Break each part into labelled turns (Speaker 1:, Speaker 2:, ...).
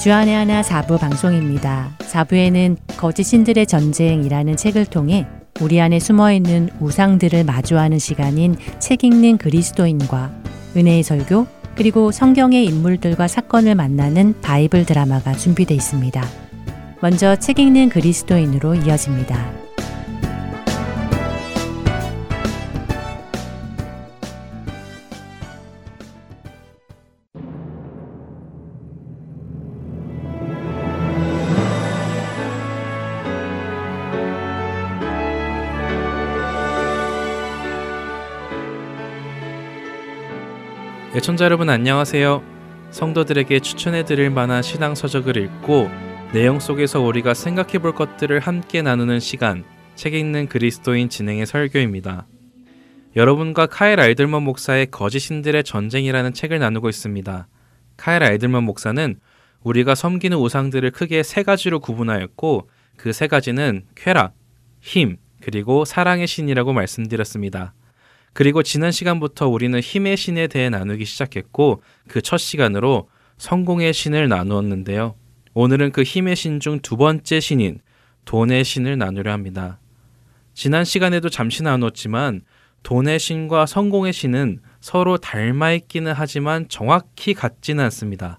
Speaker 1: 주안의 하나 4부 방송입니다. 4부에는 거짓 신들의 전쟁이라는 책을 통해 우리 안에 숨어 있는 우상들을 마주하는 시간인 책 읽는 그리스도인과 은혜의 설교 그리고 성경의 인물들과 사건을 만나는 바이블 드라마가 준비되어 있습니다. 먼저 책 읽는 그리스도인으로 이어집니다.
Speaker 2: 애청자 여러분 안녕하세요. 성도들에게 추천해 드릴 만한 신앙 서적을 읽고 내용 속에서 우리가 생각해 볼 것들을 함께 나누는 시간, 책 읽는 그리스도인 진행의 설교입니다. 여러분과 카일 알들먼 목사의 거짓신들의 전쟁이라는 책을 나누고 있습니다. 카일 알들먼 목사는 우리가 섬기는 우상들을 크게 세 가지로 구분하였고 그 세 가지는 쾌락, 힘, 그리고 사랑의 신이라고 말씀드렸습니다. 그리고 지난 시간부터 우리는 힘의 신에 대해 나누기 시작했고 그 첫 시간으로 성공의 신을 나누었는데요. 오늘은 그 힘의 신 중 두 번째 신인 돈의 신을 나누려 합니다. 지난 시간에도 잠시 나누었지만 돈의 신과 성공의 신은 서로 닮아 있기는 하지만 정확히 같지는 않습니다.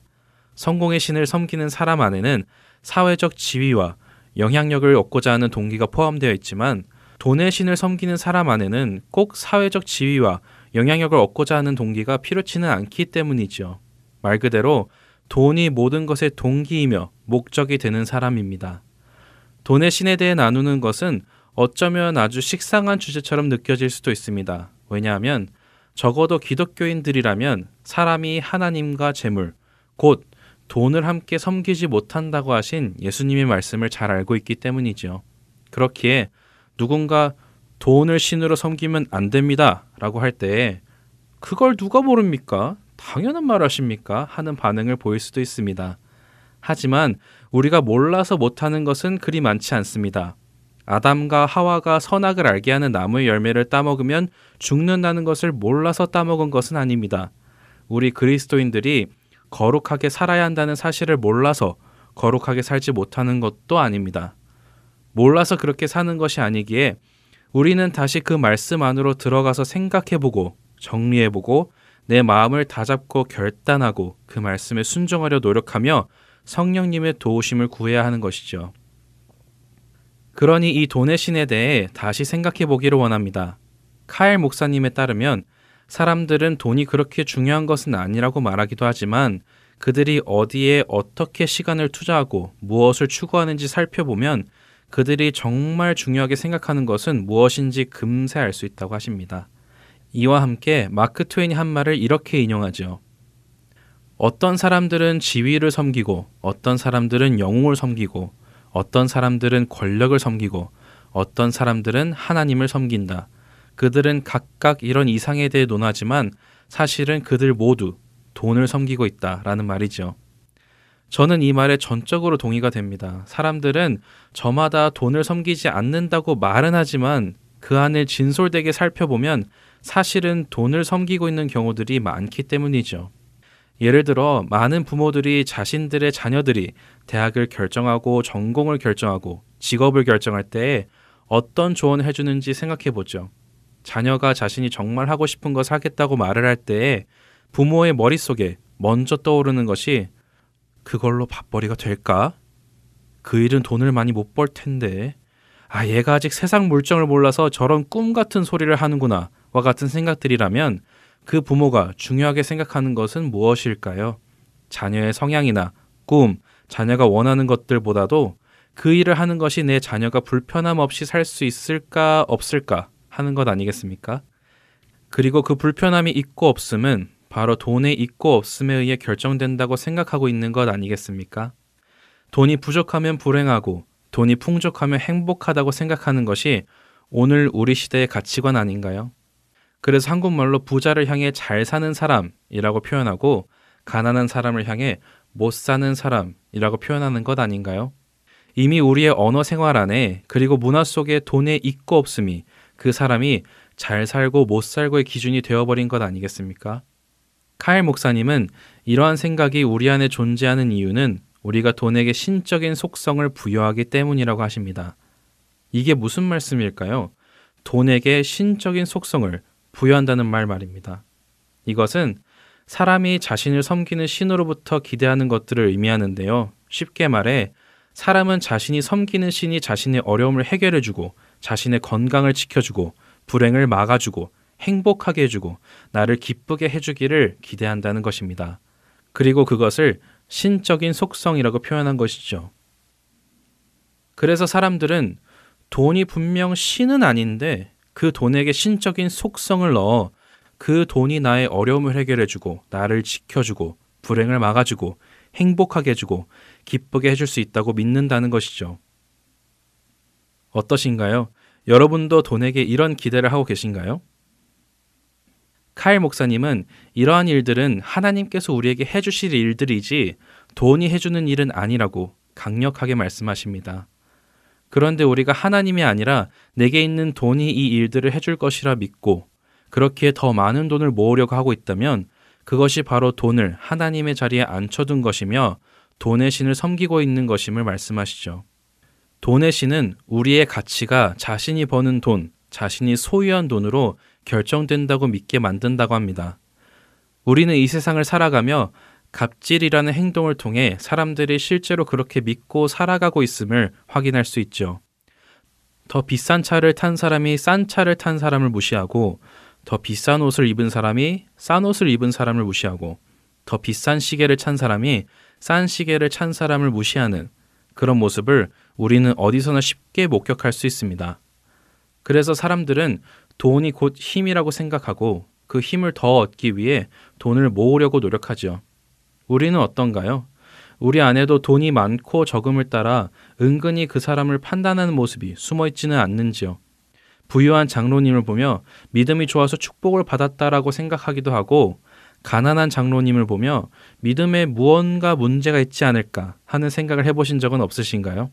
Speaker 2: 성공의 신을 섬기는 사람 안에는 사회적 지위와 영향력을 얻고자 하는 동기가 포함되어 있지만 돈의 신을 섬기는 사람 안에는 꼭 사회적 지위와 영향력을 얻고자 하는 동기가 필요치는 않기 때문이죠. 말 그대로 돈이 모든 것의 동기이며 목적이 되는 사람입니다. 돈의 신에 대해 나누는 것은 어쩌면 아주 식상한 주제처럼 느껴질 수도 있습니다. 왜냐하면 적어도 기독교인들이라면 사람이 하나님과 재물, 곧 돈을 함께 섬기지 못한다고 하신 예수님의 말씀을 잘 알고 있기 때문이죠. 그렇기에 누군가 돈을 신으로 섬기면 안 됩니다. 라고 할 때에 그걸 누가 모릅니까? 당연한 말 하십니까? 하는 반응을 보일 수도 있습니다. 하지만 우리가 몰라서 못하는 것은 그리 많지 않습니다. 아담과 하와가 선악을 알게 하는 나무의 열매를 따먹으면 죽는다는 것을 몰라서 따먹은 것은 아닙니다. 우리 그리스도인들이 거룩하게 살아야 한다는 사실을 몰라서 거룩하게 살지 못하는 것도 아닙니다. 몰라서 그렇게 사는 것이 아니기에 우리는 다시 그 말씀 안으로 들어가서 생각해보고 정리해보고 내 마음을 다잡고 결단하고 그 말씀에 순종하려 노력하며 성령님의 도우심을 구해야 하는 것이죠. 그러니 이 돈의 신에 대해 다시 생각해 보기를 원합니다. 카일 목사님에 따르면 사람들은 돈이 그렇게 중요한 것은 아니라고 말하기도 하지만 그들이 어디에 어떻게 시간을 투자하고 무엇을 추구하는지 살펴보면 그들이 정말 중요하게 생각하는 것은 무엇인지 금세 알 수 있다고 하십니다. 이와 함께 마크 트웨인이 한 말을 이렇게 인용하죠. 어떤 사람들은 지위를 섬기고, 어떤 사람들은 영웅을 섬기고, 어떤 사람들은 권력을 섬기고, 어떤 사람들은 하나님을 섬긴다. 그들은 각각 이런 이상에 대해 논하지만 사실은 그들 모두 돈을 섬기고 있다 라는 말이죠. 저는 이 말에 전적으로 동의가 됩니다. 사람들은 저마다 돈을 섬기지 않는다고 말은 하지만 그 안을 진솔되게 살펴보면 사실은 돈을 섬기고 있는 경우들이 많기 때문이죠. 예를 들어 많은 부모들이 자신들의 자녀들이 대학을 결정하고 전공을 결정하고 직업을 결정할 때 어떤 조언을 해주는지 생각해 보죠. 자녀가 자신이 정말 하고 싶은 것을 하겠다고 말을 할때 부모의 머릿속에 먼저 떠오르는 것이 그걸로 밥벌이가 될까? 그 일은 돈을 많이 못 벌 텐데. 아, 얘가 아직 세상 물정을 몰라서 저런 꿈 같은 소리를 하는구나. 와 같은 생각들이라면 그 부모가 중요하게 생각하는 것은 무엇일까요? 자녀의 성향이나 꿈, 자녀가 원하는 것들보다도 그 일을 하는 것이 내 자녀가 불편함 없이 살 수 있을까, 없을까 하는 것 아니겠습니까? 그리고 그 불편함이 있고 없음은 바로 돈의 있고 없음에 의해 결정된다고 생각하고 있는 것 아니겠습니까? 돈이 부족하면 불행하고 돈이 풍족하면 행복하다고 생각하는 것이 오늘 우리 시대의 가치관 아닌가요? 그래서 한국말로 부자를 향해 잘 사는 사람이라고 표현하고 가난한 사람을 향해 못 사는 사람이라고 표현하는 것 아닌가요? 이미 우리의 언어 생활 안에 그리고 문화 속에 돈의 있고 없음이 그 사람이 잘 살고 못 살고의 기준이 되어버린 것 아니겠습니까? 카일 목사님은 이러한 생각이 우리 안에 존재하는 이유는 우리가 돈에게 신적인 속성을 부여하기 때문이라고 하십니다. 이게 무슨 말씀일까요? 돈에게 신적인 속성을 부여한다는 말 말입니다. 이것은 사람이 자신을 섬기는 신으로부터 기대하는 것들을 의미하는데요. 쉽게 말해 사람은 자신이 섬기는 신이 자신의 어려움을 해결해주고 자신의 건강을 지켜주고 불행을 막아주고 행복하게 해주고 나를 기쁘게 해주기를 기대한다는 것입니다. 그리고 그것을 신적인 속성이라고 표현한 것이죠. 그래서 사람들은 돈이 분명 신은 아닌데 그 돈에게 신적인 속성을 넣어 그 돈이 나의 어려움을 해결해주고 나를 지켜주고 불행을 막아주고 행복하게 해주고 기쁘게 해줄 수 있다고 믿는다는 것이죠. 어떠신가요? 여러분도 돈에게 이런 기대를 하고 계신가요? 카일 목사님은 이러한 일들은 하나님께서 우리에게 해주실 일들이지 돈이 해주는 일은 아니라고 강력하게 말씀하십니다. 그런데 우리가 하나님이 아니라 내게 있는 돈이 이 일들을 해줄 것이라 믿고 그렇게 더 많은 돈을 모으려고 하고 있다면 그것이 바로 돈을 하나님의 자리에 앉혀둔 것이며 돈의 신을 섬기고 있는 것임을 말씀하시죠. 돈의 신은 우리의 가치가 자신이 버는 돈, 자신이 소유한 돈으로 결정된다고 믿게 만든다고 합니다. 우리는 이 세상을 살아가며 갑질이라는 행동을 통해 사람들이 실제로 그렇게 믿고 살아가고 있음을 확인할 수 있죠. 더 비싼 차를 탄 사람이 싼 차를 탄 사람을 무시하고 더 비싼 옷을 입은 사람이 싼 옷을 입은 사람을 무시하고 더 비싼 시계를 찬 사람이 싼 시계를 찬 사람을 무시하는 그런 모습을 우리는 어디서나 쉽게 목격할 수 있습니다. 그래서 사람들은 돈이 곧 힘이라고 생각하고 그 힘을 더 얻기 위해 돈을 모으려고 노력하죠. 우리는 어떤가요? 우리 안에도 돈이 많고 적음을 따라 은근히 그 사람을 판단하는 모습이 숨어 있지는 않는지요. 부유한 장로님을 보며 믿음이 좋아서 축복을 받았다라고 생각하기도 하고 가난한 장로님을 보며 믿음에 무언가 문제가 있지 않을까 하는 생각을 해보신 적은 없으신가요?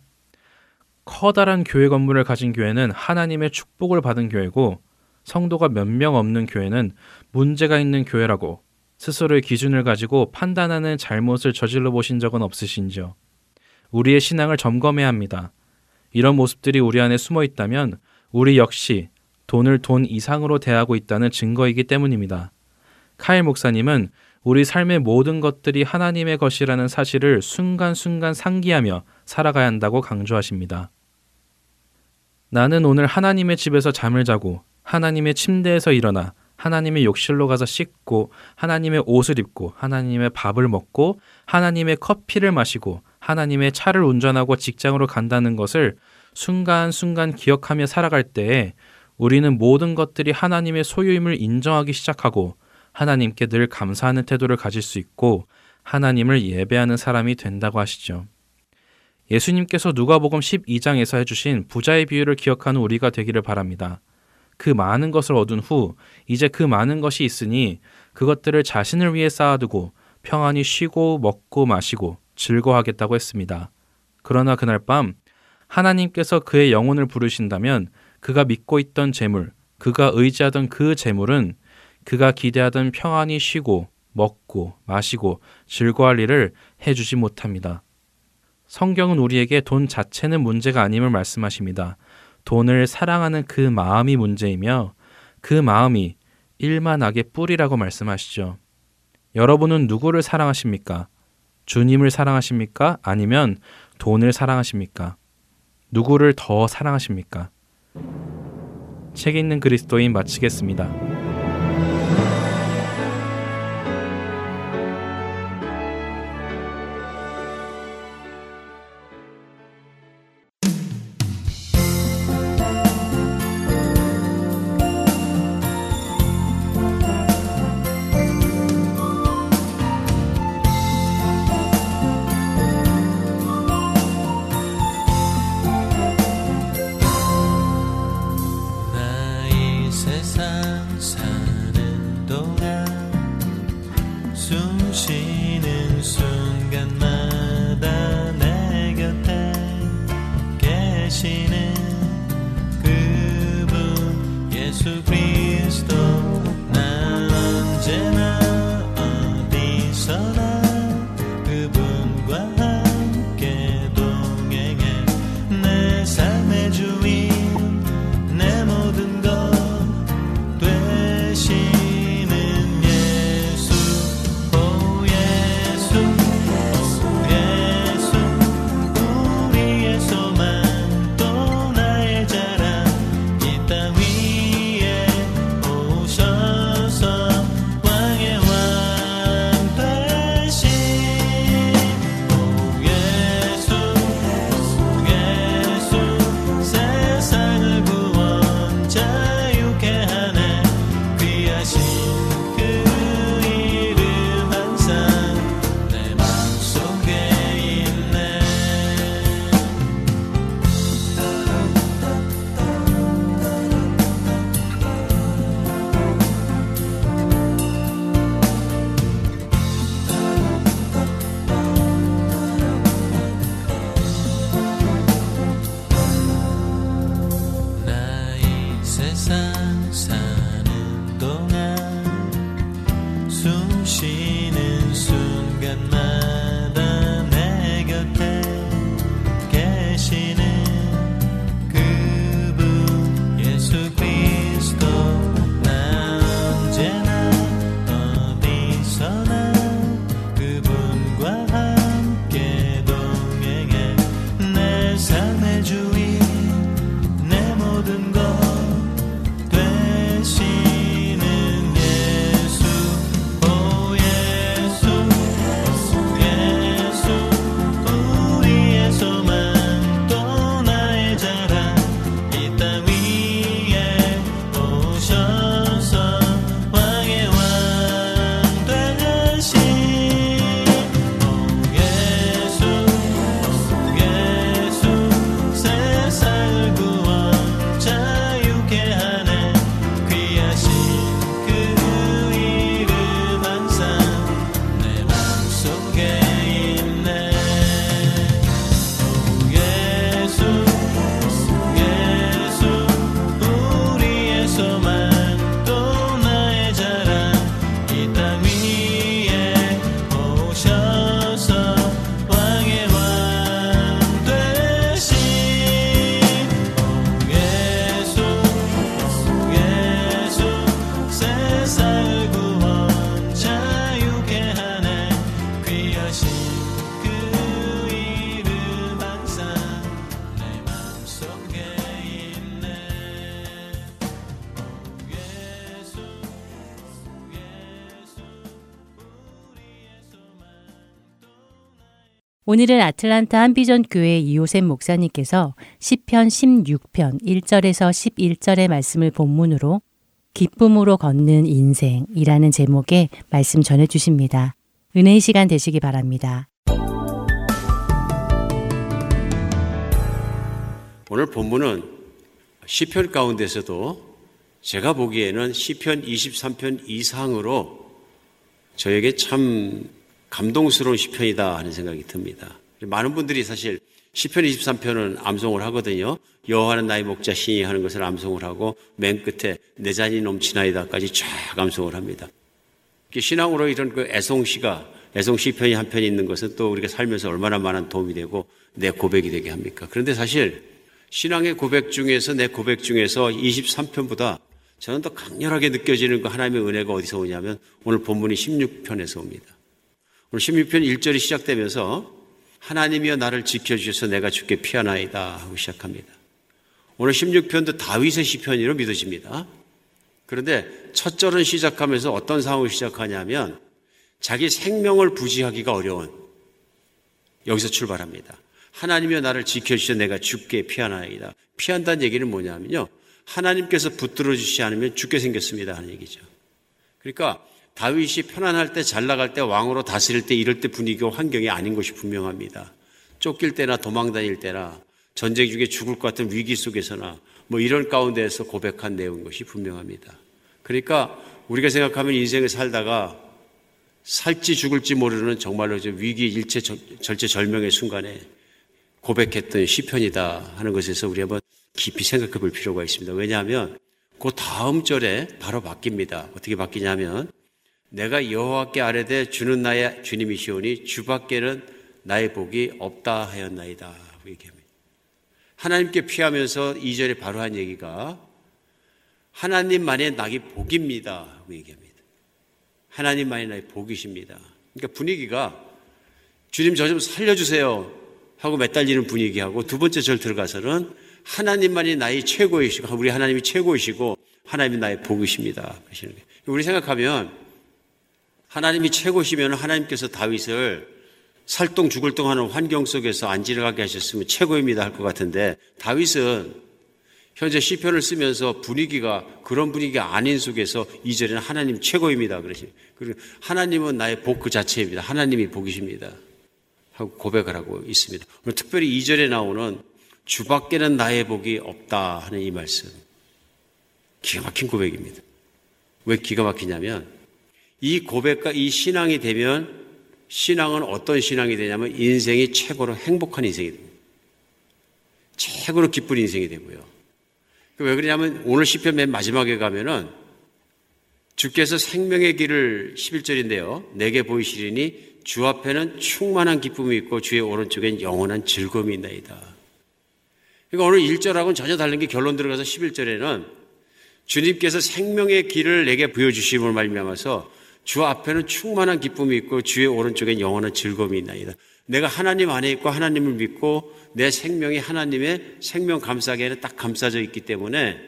Speaker 2: 커다란 교회 건물을 가진 교회는 하나님의 축복을 받은 교회고 성도가 몇 명 없는 교회는 문제가 있는 교회라고 스스로의 기준을 가지고 판단하는 잘못을 저질러 보신 적은 없으신지요? 우리의 신앙을 점검해야 합니다. 이런 모습들이 우리 안에 숨어 있다면 우리 역시 돈을 돈 이상으로 대하고 있다는 증거이기 때문입니다. 카일 목사님은 우리 삶의 모든 것들이 하나님의 것이라는 사실을 순간순간 상기하며 살아가야 한다고 강조하십니다. 나는 오늘 하나님의 집에서 잠을 자고 하나님의 침대에서 일어나 하나님의 욕실로 가서 씻고 하나님의 옷을 입고 하나님의 밥을 먹고 하나님의 커피를 마시고 하나님의 차를 운전하고 직장으로 간다는 것을 순간순간 기억하며 살아갈 때에 우리는 모든 것들이 하나님의 소유임을 인정하기 시작하고 하나님께 늘 감사하는 태도를 가질 수 있고 하나님을 예배하는 사람이 된다고 하시죠. 예수님께서 누가복음 12장에서 해주신 부자의 비유를 기억하는 우리가 되기를 바랍니다. 그 많은 것을 얻은 후 이제 그 많은 것이 있으니 그것들을 자신을 위해 쌓아두고 평안히 쉬고 먹고 마시고 즐거워하겠다고 했습니다. 그러나 그날 밤 하나님께서 그의 영혼을 부르신다면 그가 믿고 있던 재물, 그가 의지하던 그 재물은 그가 기대하던 평안히 쉬고 먹고 마시고 즐거워할 일을 해주지 못합니다. 성경은 우리에게 돈 자체는 문제가 아님을 말씀하십니다. 돈을 사랑하는 그 마음이 문제이며 그 마음이 일만 악의 뿌리라고 말씀하시죠. 여러분은 누구를 사랑하십니까? 주님을 사랑하십니까? 아니면 돈을 사랑하십니까? 누구를 더 사랑하십니까? 책 읽는 그리스도인 마치겠습니다.
Speaker 1: 오늘은 아틀란타 한비전 교회 이호셉 목사님께서 시편 16편 1절에서 11절의 말씀을 본문으로 기쁨으로 걷는 인생이라는 제목의 말씀 전해 주십니다. 은혜의 시간 되시기 바랍니다.
Speaker 3: 오늘 본문은 시편 가운데서도 제가 보기에는 시편 23편 이상으로 저에게 참 감동스러운 시편이다 하는 생각이 듭니다. 많은 분들이 사실 시편 23편은 암송을 하거든요. 여호와는 나의 목자 신이 하는 것을 암송을 하고 맨 끝에 내 잔이 넘치나이다까지 쫙 암송을 합니다. 신앙으로 이런 그 애송시가 애송 시편이 한편 있는 것은 또 우리가 살면서 얼마나 많은 도움이 되고 내 고백이 되게 합니까? 그런데 사실 신앙의 고백 중에서 내 고백 중에서 23편보다 저는 더 강렬하게 느껴지는 그 하나님의 은혜가 어디서 오냐면 오늘 본문이 16편에서 옵니다. 오늘 16편 1절이 시작되면서 하나님이여 나를 지켜주셔서 내가 죽게 피하나이다 하고 시작합니다. 오늘 16편도 다윗의 시편으로 믿어집니다. 그런데 첫 절은 시작하면서 어떤 상황을 시작하냐면 자기 생명을 부지하기가 어려운 여기서 출발합니다. 하나님이여 나를 지켜주셔서 내가 죽게 피하나이다. 피한다는 얘기는 뭐냐면요. 하나님께서 붙들어 주시지 않으면 죽게 생겼습니다 하는 얘기죠. 그러니까 다윗이 편안할 때, 잘 나갈 때, 왕으로 다스릴 때, 이럴 때 분위기와 환경이 아닌 것이 분명합니다. 쫓길 때나 도망 다닐 때나 전쟁 중에 죽을 것 같은 위기 속에서나 뭐 이런 가운데에서 고백한 내용인 것이 분명합니다. 그러니까 우리가 생각하면 인생을 살다가 살지 죽을지 모르는 정말로 위기 일체 절체절명의 순간에 고백했던 시편이다 하는 것에서 우리 한번 깊이 생각해 볼 필요가 있습니다. 왜냐하면 그 다음 절에 바로 바뀝니다. 어떻게 바뀌냐면 내가 여호와께 아뢰되 주는 나의 주님이시오니 주밖에는 나의 복이 없다 하였나이다. 하나님께 피하면서 2절에 바로 한 얘기가 하나님만의 낙이 복입니다. 얘기합니다. 하나님만의 낙이 복이십니다. 그러니까 분위기가 주님 저 좀 살려주세요 하고 매달리는 분위기하고 두 번째 절 들어가서는 하나님만이 나의 최고이시고 우리 하나님이 최고이시고 하나님이 나의 복이십니다. 우리 생각하면 하나님이 최고시면 하나님께서 다윗을 살동 죽을 동 하는 환경 속에서 안지르하게 하셨으면 최고입니다 할 것 같은데 다윗은 현재 시편을 쓰면서 분위기가 그런 분위기가 아닌 속에서 이절에는 하나님 최고입니다 그러시 그리고 하나님은 나의 복 그 자체입니다. 하나님이 복이십니다. 하고 고백을 하고 있습니다. 오늘 특별히 이절에 나오는 주밖에는 나의 복이 없다 하는 이 말씀. 기가 막힌 고백입니다. 왜 기가 막히냐면 이 고백과 이 신앙이 되면 신앙은 어떤 신앙이 되냐면 인생이 최고로 행복한 인생이 됩니다. 최고로 기쁜 인생이 되고요. 왜 그러냐면 오늘 시편 맨 마지막에 가면은 주께서 생명의 길을 11절인데요. 내게 보이시리니 주 앞에는 충만한 기쁨이 있고 주의 오른쪽엔 영원한 즐거움이 있나이다. 그러니까 오늘 1절하고는 전혀 다른 게 결론 들어가서 11절에는 주님께서 생명의 길을 내게 보여주심을 말미암아서 주 앞에는 충만한 기쁨이 있고 주의 오른쪽엔 영원한 즐거움이 있나이다. 내가 하나님 안에 있고 하나님을 믿고 내 생명이 하나님의 생명 감싸기에는 딱 감싸져 있기 때문에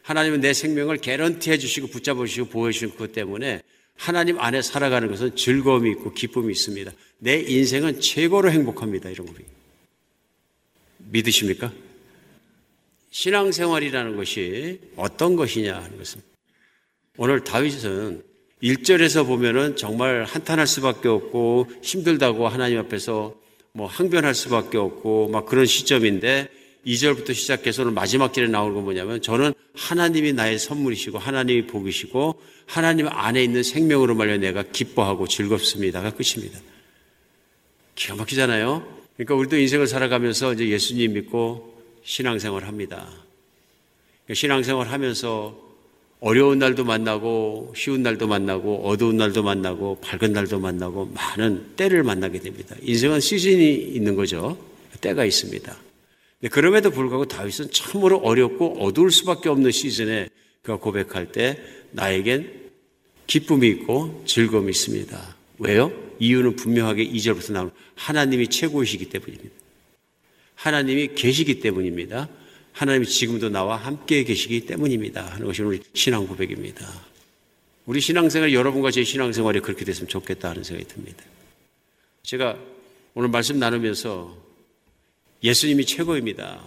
Speaker 3: 하나님은 내 생명을 개런티 해 주시고 붙잡아 주시고 보호해 주시는 것 때문에 하나님 안에 살아가는 것은 즐거움이 있고 기쁨이 있습니다. 내 인생은 최고로 행복합니다. 이런 거 믿으십니까? 신앙생활이라는 것이 어떤 것이냐 하는 것은 오늘 다윗은 1절에서 보면은 정말 한탄할 수밖에 없고 힘들다고 하나님 앞에서 뭐 항변할 수밖에 없고 막 그런 시점인데 2절부터 시작해서 오늘 마지막 길에 나오는 건 뭐냐면 저는 하나님이 나의 선물이시고 하나님이 복이시고 하나님 안에 있는 생명으로 말려 내가 기뻐하고 즐겁습니다가 끝입니다. 기가 막히잖아요. 그러니까 우리도 인생을 살아가면서 이제 예수님 믿고 신앙생활 합니다. 신앙생활 하면서 어려운 날도 만나고 쉬운 날도 만나고 어두운 날도 만나고 밝은 날도 만나고 많은 때를 만나게 됩니다. 인생은 시즌이 있는 거죠. 때가 있습니다. 그럼에도 불구하고 다윗은 참으로 어렵고 어두울 수밖에 없는 시즌에 그가 고백할 때 나에겐 기쁨이 있고 즐거움이 있습니다. 왜요? 이유는 분명하게 2절부터 나오는 하나님이 최고이시기 때문입니다. 하나님이 계시기 때문입니다. 하나님이 지금도 나와 함께 계시기 때문입니다. 하는 것이 우리 신앙 고백입니다. 우리 신앙생활 여러분과 제 신앙생활이 그렇게 됐으면 좋겠다 하는 생각이 듭니다. 제가 오늘 말씀 나누면서 예수님이 최고입니다.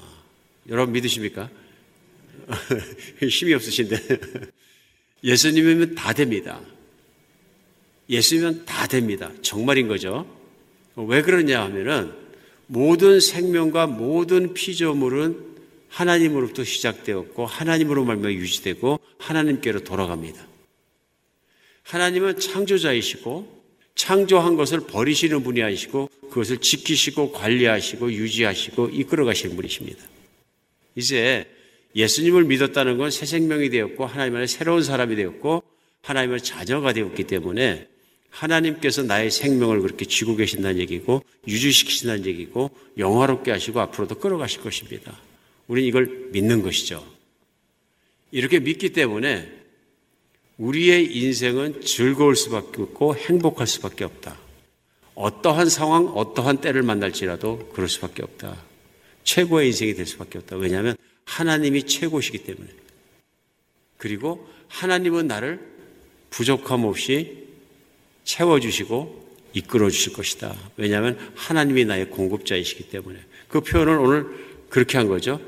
Speaker 3: 여러분 믿으십니까? 힘이 없으신데. 예수님이면 다 됩니다. 예수님은 다 됩니다. 정말인 거죠. 왜 그러냐 하면은 모든 생명과 모든 피조물은 하나님으로부터 시작되었고 하나님으로 말며 유지되고 하나님께로 돌아갑니다. 하나님은 창조자이시고 창조한 것을 버리시는 분이 아니시고 그것을 지키시고 관리하시고 유지하시고 이끌어 가시는 분이십니다. 이제 예수님을 믿었다는 건 새 생명이 되었고 하나님 안에 새로운 사람이 되었고 하나님의 자녀가 되었기 때문에 하나님께서 나의 생명을 그렇게 쥐고 계신다는 얘기고 유지시키신다는 얘기고 영화롭게 하시고 앞으로도 끌어가실 것입니다. 우리는 이걸 믿는 것이죠. 이렇게 믿기 때문에 우리의 인생은 즐거울 수밖에 없고 행복할 수밖에 없다. 어떠한 상황, 어떠한 때를 만날지라도 그럴 수밖에 없다. 최고의 인생이 될 수밖에 없다. 왜냐하면 하나님이 최고시기 때문에. 그리고 하나님은 나를 부족함 없이 채워주시고 이끌어 주실 것이다. 왜냐하면 하나님이 나의 공급자이시기 때문에. 그 표현을 오늘 그렇게 한 거죠.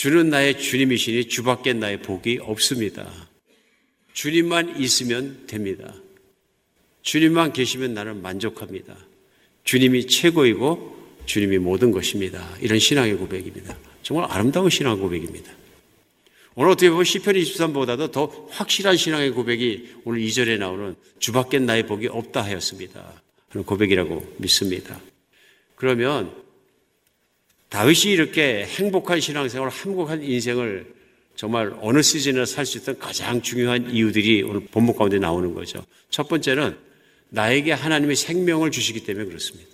Speaker 3: 주는 나의 주님이시니 주밖에 나의 복이 없습니다. 주님만 있으면 됩니다. 주님만 계시면 나는 만족합니다. 주님이 최고이고 주님이 모든 것입니다. 이런 신앙의 고백입니다. 정말 아름다운 신앙 고백입니다. 오늘 어떻게 보면 시편 23보다도 더 확실한 신앙의 고백이 오늘 2절에 나오는 주밖에 나의 복이 없다 하였습니다. 하는 고백이라고 믿습니다. 그러면 다윗이 이렇게 행복한 신앙생활, 행복한 인생을 정말 어느 시즌에 살 수 있던 가장 중요한 이유들이 오늘 본문 가운데 나오는 거죠. 첫 번째는 나에게 하나님의 생명을 주시기 때문에 그렇습니다.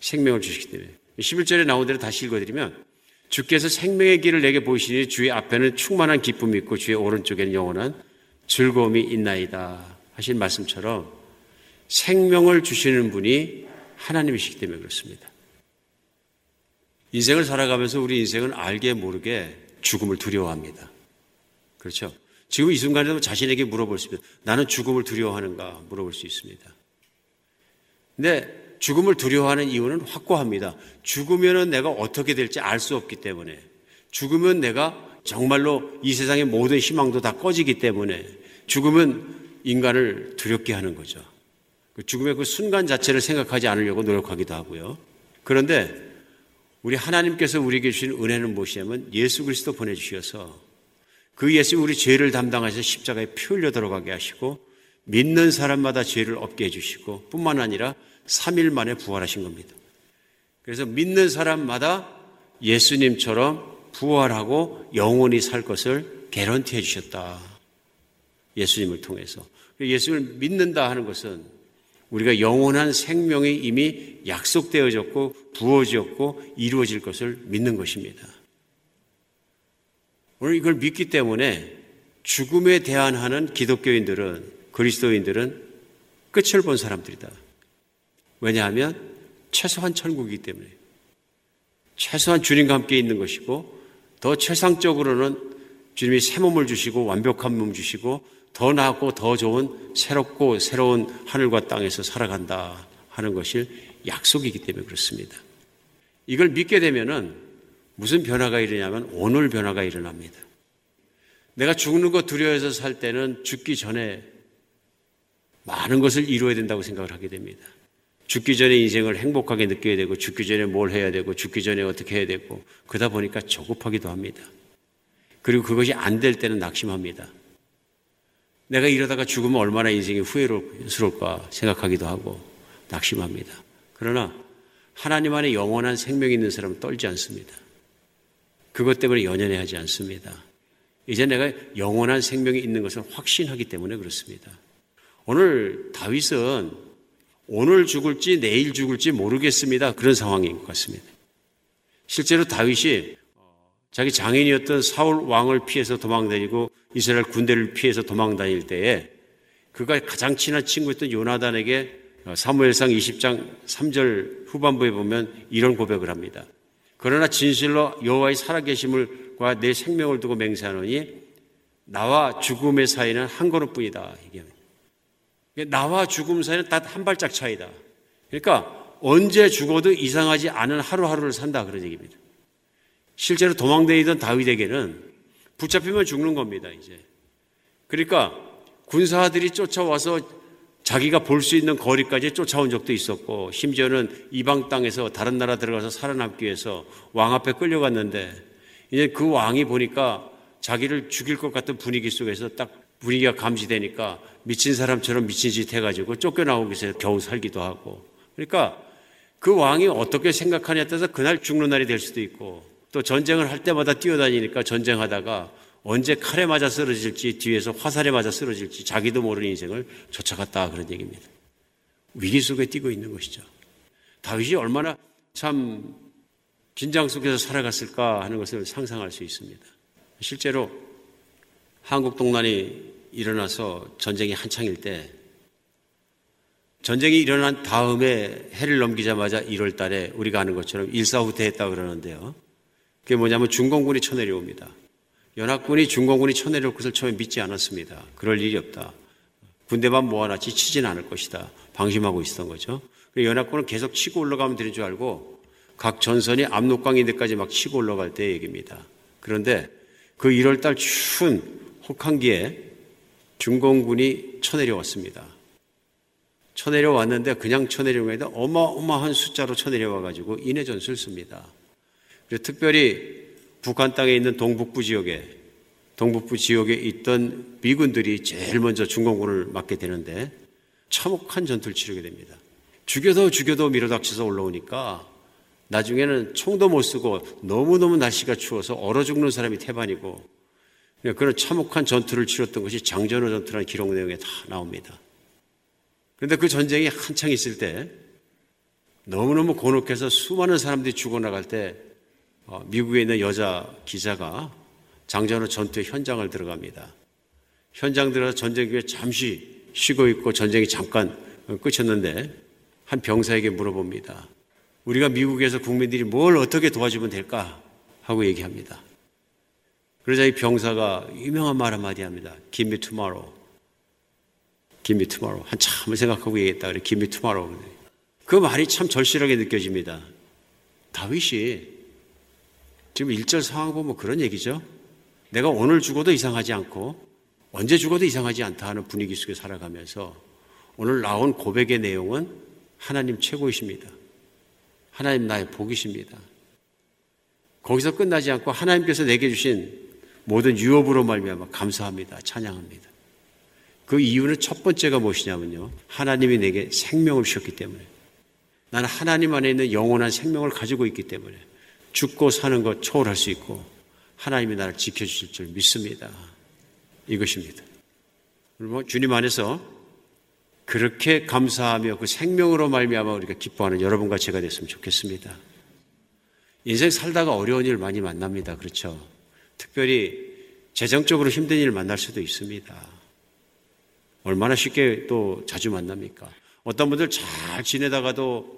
Speaker 3: 생명을 주시기 때문에. 11절에 나온 대로 다시 읽어드리면 주께서 생명의 길을 내게 보이시니 주의 앞에는 충만한 기쁨이 있고 주의 오른쪽에는 영원한 즐거움이 있나이다 하신 말씀처럼 생명을 주시는 분이 하나님이시기 때문에 그렇습니다. 인생을 살아가면서 우리 인생은 알게 모르게 죽음을 두려워합니다. 그렇죠? 지금 이 순간에도 자신에게 물어볼 수 있습니다. 나는 죽음을 두려워하는가 물어볼 수 있습니다. 근데 죽음을 두려워하는 이유는 확고합니다. 죽으면 내가 어떻게 될지 알 수 없기 때문에 죽으면 내가 정말로 이 세상의 모든 희망도 다 꺼지기 때문에 죽으면 인간을 두렵게 하는 거죠. 그 죽음의 그 순간 자체를 생각하지 않으려고 노력하기도 하고요. 그런데 우리 하나님께서 우리에게 주신 은혜는 무엇이냐면 예수 그리스도 보내주셔서 그 예수 우리 죄를 담당하셔서 십자가에 피 흘려 들어가게 하시고 믿는 사람마다 죄를 없게 해주시고 뿐만 아니라 3일 만에 부활하신 겁니다. 그래서 믿는 사람마다 예수님처럼 부활하고 영원히 살 것을 개런티 해주셨다. 예수님을 통해서. 예수를 믿는다 하는 것은 우리가 영원한 생명이 이미 약속되어졌고 부어졌고 이루어질 것을 믿는 것입니다. 오늘 이걸 믿기 때문에 죽음에 대한 하는 기독교인들은 그리스도인들은 끝을 본 사람들이다. 왜냐하면 최소한 천국이기 때문에 최소한 주님과 함께 있는 것이고 더 최상적으로는 주님이 새 몸을 주시고 완벽한 몸 주시고 더 나았고 더 좋은 새롭고 새로운 하늘과 땅에서 살아간다 하는 것이 약속이기 때문에 그렇습니다. 이걸 믿게 되면은 무슨 변화가 일어나면 오늘 변화가 일어납니다. 내가 죽는 거 두려워해서 살 때는 죽기 전에 많은 것을 이루어야 된다고 생각을 하게 됩니다. 죽기 전에 인생을 행복하게 느껴야 되고 죽기 전에 뭘 해야 되고 죽기 전에 어떻게 해야 되고 그러다 보니까 조급하기도 합니다. 그리고 그것이 안 될 때는 낙심합니다. 내가 이러다가 죽으면 얼마나 인생이 후회스러울까 생각하기도 하고 낙심합니다. 그러나 하나님 안에 영원한 생명이 있는 사람은 떨지 않습니다. 그것 때문에 연연해 하지 않습니다. 이제 내가 영원한 생명이 있는 것을 확신하기 때문에 그렇습니다. 오늘 다윗은 오늘 죽을지 내일 죽을지 모르겠습니다. 그런 상황인 것 같습니다. 실제로 다윗이 자기 장인이었던 사울 왕을 피해서 도망다니고 이스라엘 군대를 피해서 도망 다닐 때에 그가 가장 친한 친구였던 요나단에게 사무엘상 20장 3절 후반부에 보면 이런 고백을 합니다. 그러나 진실로 여호와의 살아계심을과 내 생명을 두고 맹세하노니 나와 죽음의 사이는 한 걸음뿐이다. 얘기합니다. 나와 죽음 사이는 딱 한 발짝 차이다. 그러니까 언제 죽어도 이상하지 않은 하루하루를 산다 그런 얘기입니다. 실제로 도망다니던 다윗에게는 붙잡히면 죽는 겁니다, 이제. 그러니까 군사들이 쫓아와서 자기가 볼 수 있는 거리까지 쫓아온 적도 있었고, 심지어는 이방 땅에서 다른 나라 들어가서 살아남기 위해서 왕 앞에 끌려갔는데, 이제 그 왕이 보니까 자기를 죽일 것 같은 분위기 속에서 딱 분위기가 감지되니까 미친 사람처럼 미친 짓 해가지고 쫓겨나오기 위해서 겨우 살기도 하고. 그러니까 그 왕이 어떻게 생각하냐에 따라서 그날 죽는 날이 될 수도 있고, 또 전쟁을 할 때마다 뛰어다니니까 전쟁하다가 언제 칼에 맞아 쓰러질지 뒤에서 화살에 맞아 쓰러질지 자기도 모르는 인생을 쫓아갔다 그런 얘기입니다. 위기 속에 뛰고 있는 것이죠. 다윗이 얼마나 참 긴장 속에서 살아갔을까 하는 것을 상상할 수 있습니다. 실제로 한국 동란이 일어나서 전쟁이 한창일 때 전쟁이 일어난 다음에 해를 넘기자마자 1월 달에 우리가 아는 것처럼 일사후퇴했다 그러는데요. 그게 뭐냐면 중공군이 쳐내려옵니다. 연합군이 중공군이 쳐내려올 것을 처음에 믿지 않았습니다. 그럴 일이 없다. 군대만 모아놨지 치진 않을 것이다. 방심하고 있었던 거죠. 연합군은 계속 치고 올라가면 되는 줄 알고 각 전선이 압록강 인데까지 막 치고 올라갈 때 얘기입니다. 그런데 그 1월 달 추운 혹한기에 중공군이 쳐내려왔습니다. 쳐내려왔는데 그냥 쳐내려온 게 아니라 어마어마한 숫자로 쳐내려와가지고 인해 전술을 씁니다. 특별히 북한 땅에 있는 동북부 지역에 동북부 지역에 있던 미군들이 제일 먼저 중공군을 맡게 되는데 참혹한 전투를 치르게 됩니다. 죽여도 죽여도 밀어닥쳐서 올라오니까 나중에는 총도 못 쓰고 너무너무 날씨가 추워서 얼어 죽는 사람이 태반이고 그런 참혹한 전투를 치렀던 것이 장전호 전투라는 기록 내용에 다 나옵니다. 그런데 그 전쟁이 한창 있을 때 너무너무 곤혹해서 수많은 사람들이 죽어나갈 때 어, 미국에 있는 여자 기자가 장전호 전투 현장을 들어갑니다. 현장 들어서 전쟁 후에 잠시 쉬고 있고 전쟁이 잠깐 끝쳤는데 한 병사에게 물어봅니다. 우리가 미국에서 국민들이 뭘 어떻게 도와주면 될까? 하고 얘기합니다. 그러자 이 병사가 유명한 말 한마디 합니다. Give me tomorrow. Give me tomorrow. 한참을 생각하고 얘기했다. 그래, Give me tomorrow. 그 말이 참 절실하게 느껴집니다. 다윗이 지금 1절 상황 보면 그런 얘기죠. 내가 오늘 죽어도 이상하지 않고 언제 죽어도 이상하지 않다 하는 분위기 속에 살아가면서 오늘 나온 고백의 내용은 하나님 최고이십니다. 하나님 나의 복이십니다. 거기서 끝나지 않고 하나님께서 내게 주신 모든 유업으로 말미암아 감사합니다. 찬양합니다. 그 이유는 첫 번째가 무엇이냐면요. 하나님이 내게 생명을 주셨기 때문에 나는 하나님 안에 있는 영원한 생명을 가지고 있기 때문에 죽고 사는 것 초월할 수 있고 하나님이 나를 지켜주실 줄 믿습니다. 이것입니다. 주님 안에서 그렇게 감사하며 그 생명으로 말미암아 우리가 기뻐하는 여러분과 제가 됐으면 좋겠습니다. 인생 살다가 어려운 일 많이 만납니다. 그렇죠? 특별히 재정적으로 힘든 일 만날 수도 있습니다. 얼마나 쉽게 또 자주 만납니까? 어떤 분들 잘 지내다가도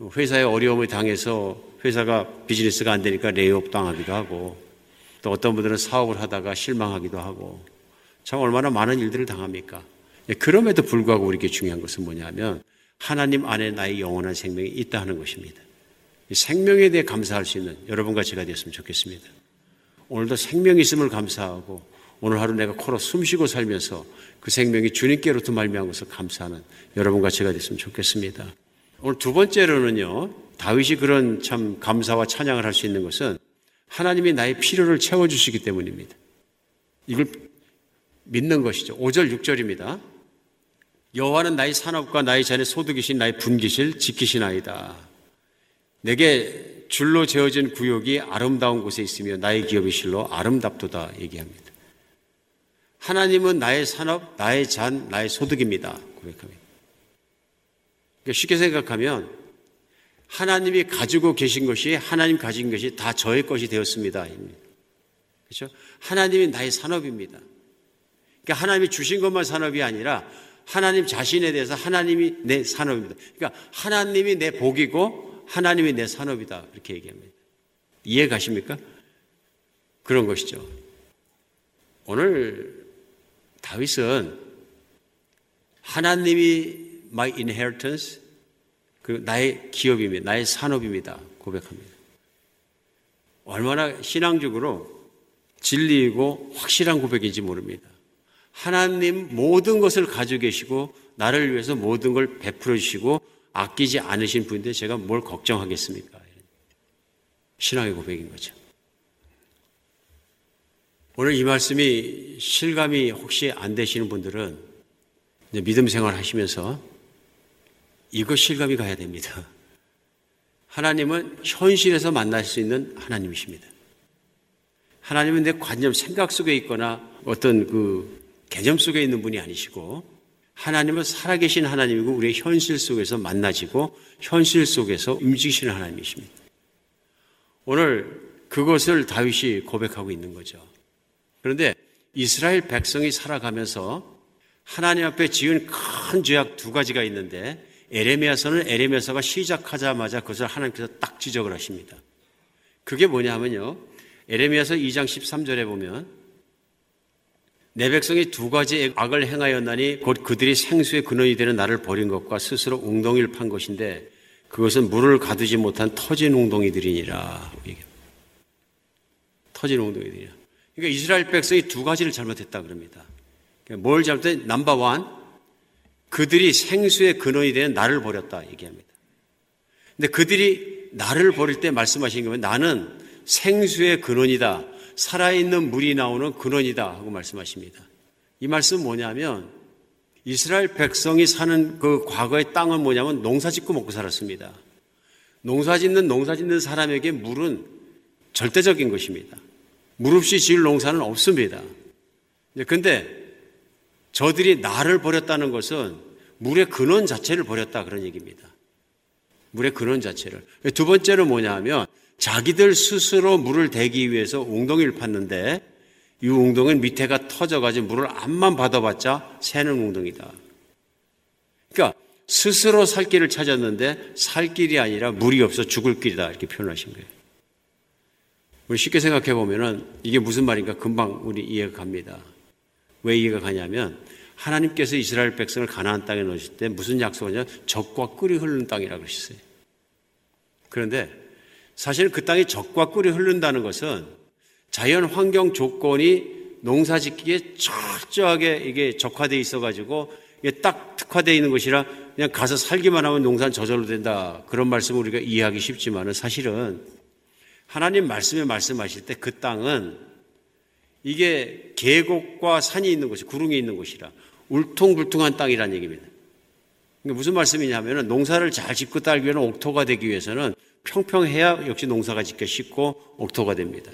Speaker 3: 회사에 어려움을 당해서 회사가 비즈니스가 안 되니까 layoff 당하기도 하고 또 어떤 분들은 사업을 하다가 실망하기도 하고 참 얼마나 많은 일들을 당합니까? 예, 그럼에도 불구하고 우리에게 중요한 것은 뭐냐면 하나님 안에 나의 영원한 생명이 있다 하는 것입니다. 생명에 대해 감사할 수 있는 여러분과 제가 되었으면 좋겠습니다. 오늘도 생명이 있음을 감사하고 오늘 하루 내가 코로 숨쉬고 살면서 그 생명이 주님께로부터 말미암은 것을 감사하는 여러분과 제가 됐으면 좋겠습니다. 오늘 두 번째로는요. 다윗이 그런 참 감사와 찬양을 할 수 있는 것은 하나님이 나의 필요를 채워 주시기 때문입니다. 이걸 믿는 것이죠. 5절 6절입니다. 여호와는 나의 산업과 나의 잔의 소득이신 나의 분기실 지키시나이다. 내게 줄로 재어진 구역이 아름다운 곳에 있으며 나의 기업이 실로 아름답도다 얘기합니다. 하나님은 나의 산업, 나의 잔, 나의 소득입니다. 고백합니다. 그러니까 쉽게 생각하면 하나님이 가지고 계신 것이 하나님 가진 것이 다 저의 것이 되었습니다. 그렇죠? 하나님이 나의 산업입니다. 그러니까 하나님이 주신 것만 산업이 아니라 하나님 자신에 대해서 하나님이 내 산업입니다. 그러니까 하나님이 내 복이고 하나님이 내 산업이다. 그렇게 얘기합니다. 이해 가십니까? 그런 것이죠. 오늘 다윗은 하나님이 my inheritance, 그리고 나의 기업입니다. 나의 산업입니다. 고백합니다. 얼마나 신앙적으로 진리이고 확실한 고백인지 모릅니다. 하나님 모든 것을 가지고 계시고 나를 위해서 모든 걸 베풀어 주시고 아끼지 않으신 분인데 제가 뭘 걱정하겠습니까? 신앙의 고백인 거죠. 오늘 이 말씀이 실감이 혹시 안 되시는 분들은 믿음 생활 하시면서 이거 실감이 가야 됩니다. 하나님은 현실에서 만날 수 있는 하나님이십니다. 하나님은 내 관념, 생각 속에 있거나 어떤 그 개념 속에 있는 분이 아니시고 하나님은 살아계신 하나님이고 우리의 현실 속에서 만나지고 현실 속에서 움직이시는 하나님이십니다. 오늘 그것을 다윗이 고백하고 있는 거죠. 그런데 이스라엘 백성이 살아가면서 하나님 앞에 지은 큰 죄악 두 가지가 있는데 에레미야서는 에레미야서가 시작하자마자 그것을 하나님께서 딱 지적을 하십니다. 그게 뭐냐면요. 에레미야서 2장 13절에 보면 내 백성이 두 가지 악을 행하였나니 곧 그들이 생수의 근원이 되는 나를 버린 것과 스스로 웅덩이를 판 것인데 그것은 물을 가두지 못한 터진 웅덩이들이니라. 터진 웅덩이들이라. 그러니까 이스라엘 백성이 두 가지를 잘못했다 그럽니다. 그러니까 뭘 잘못했? 넘버 원, 그들이 생수의 근원이 된 나를 버렸다 얘기합니다. 근데 그들이 나를 버릴 때 말씀하신 거면 나는 생수의 근원이다. 살아있는 물이 나오는 근원이다 하고 말씀하십니다. 이 말씀 뭐냐면 이스라엘 백성이 사는 그 과거의 땅은 뭐냐면 농사 짓고 먹고 살았습니다. 농사 짓는 농사 짓는 사람에게 물은 절대적인 것입니다. 물 없이 지을 농사는 없습니다. 근데 저들이 나를 버렸다는 것은 물의 근원 자체를 버렸다 그런 얘기입니다. 물의 근원 자체를. 두 번째는 뭐냐 하면 자기들 스스로 물을 대기 위해서 웅덩이를 팠는데 이 웅덩이는 밑에가 터져가지고 물을 암만 받아봤자 새는 웅덩이다. 그러니까 스스로 살 길을 찾았는데 살 길이 아니라 물이 없어 죽을 길이다 이렇게 표현하신 거예요. 우리 쉽게 생각해 보면은 이게 무슨 말인가 금방 우리 이해가 갑니다. 왜 이해가 가냐면 하나님께서 이스라엘 백성을 가나안 땅에 넣으실 때 무슨 약속이냐? 적과 꿀이 흐르는 땅이라고 그러셨어요. 그런데 사실 그 땅에 적과 꿀이 흐른다는 것은 자연 환경 조건이 농사 짓기에 철저하게 이게 적화되어 있어 가지고 이게 딱 특화되어 있는 것이라 그냥 가서 살기만 하면 농사는 저절로 된다. 그런 말씀을 우리가 이해하기 쉽지만은 사실은 하나님 말씀에 말씀하실 때 그 땅은 이게 계곡과 산이 있는 곳이 구릉이 있는 곳이라 울퉁불퉁한 땅이라는 얘기입니다. 그러니까 무슨 말씀이냐면 농사를 잘 짓고 딸기 위해는 옥토가 되기 위해서는 평평해야 역시 농사가 짓기 쉽고 옥토가 됩니다.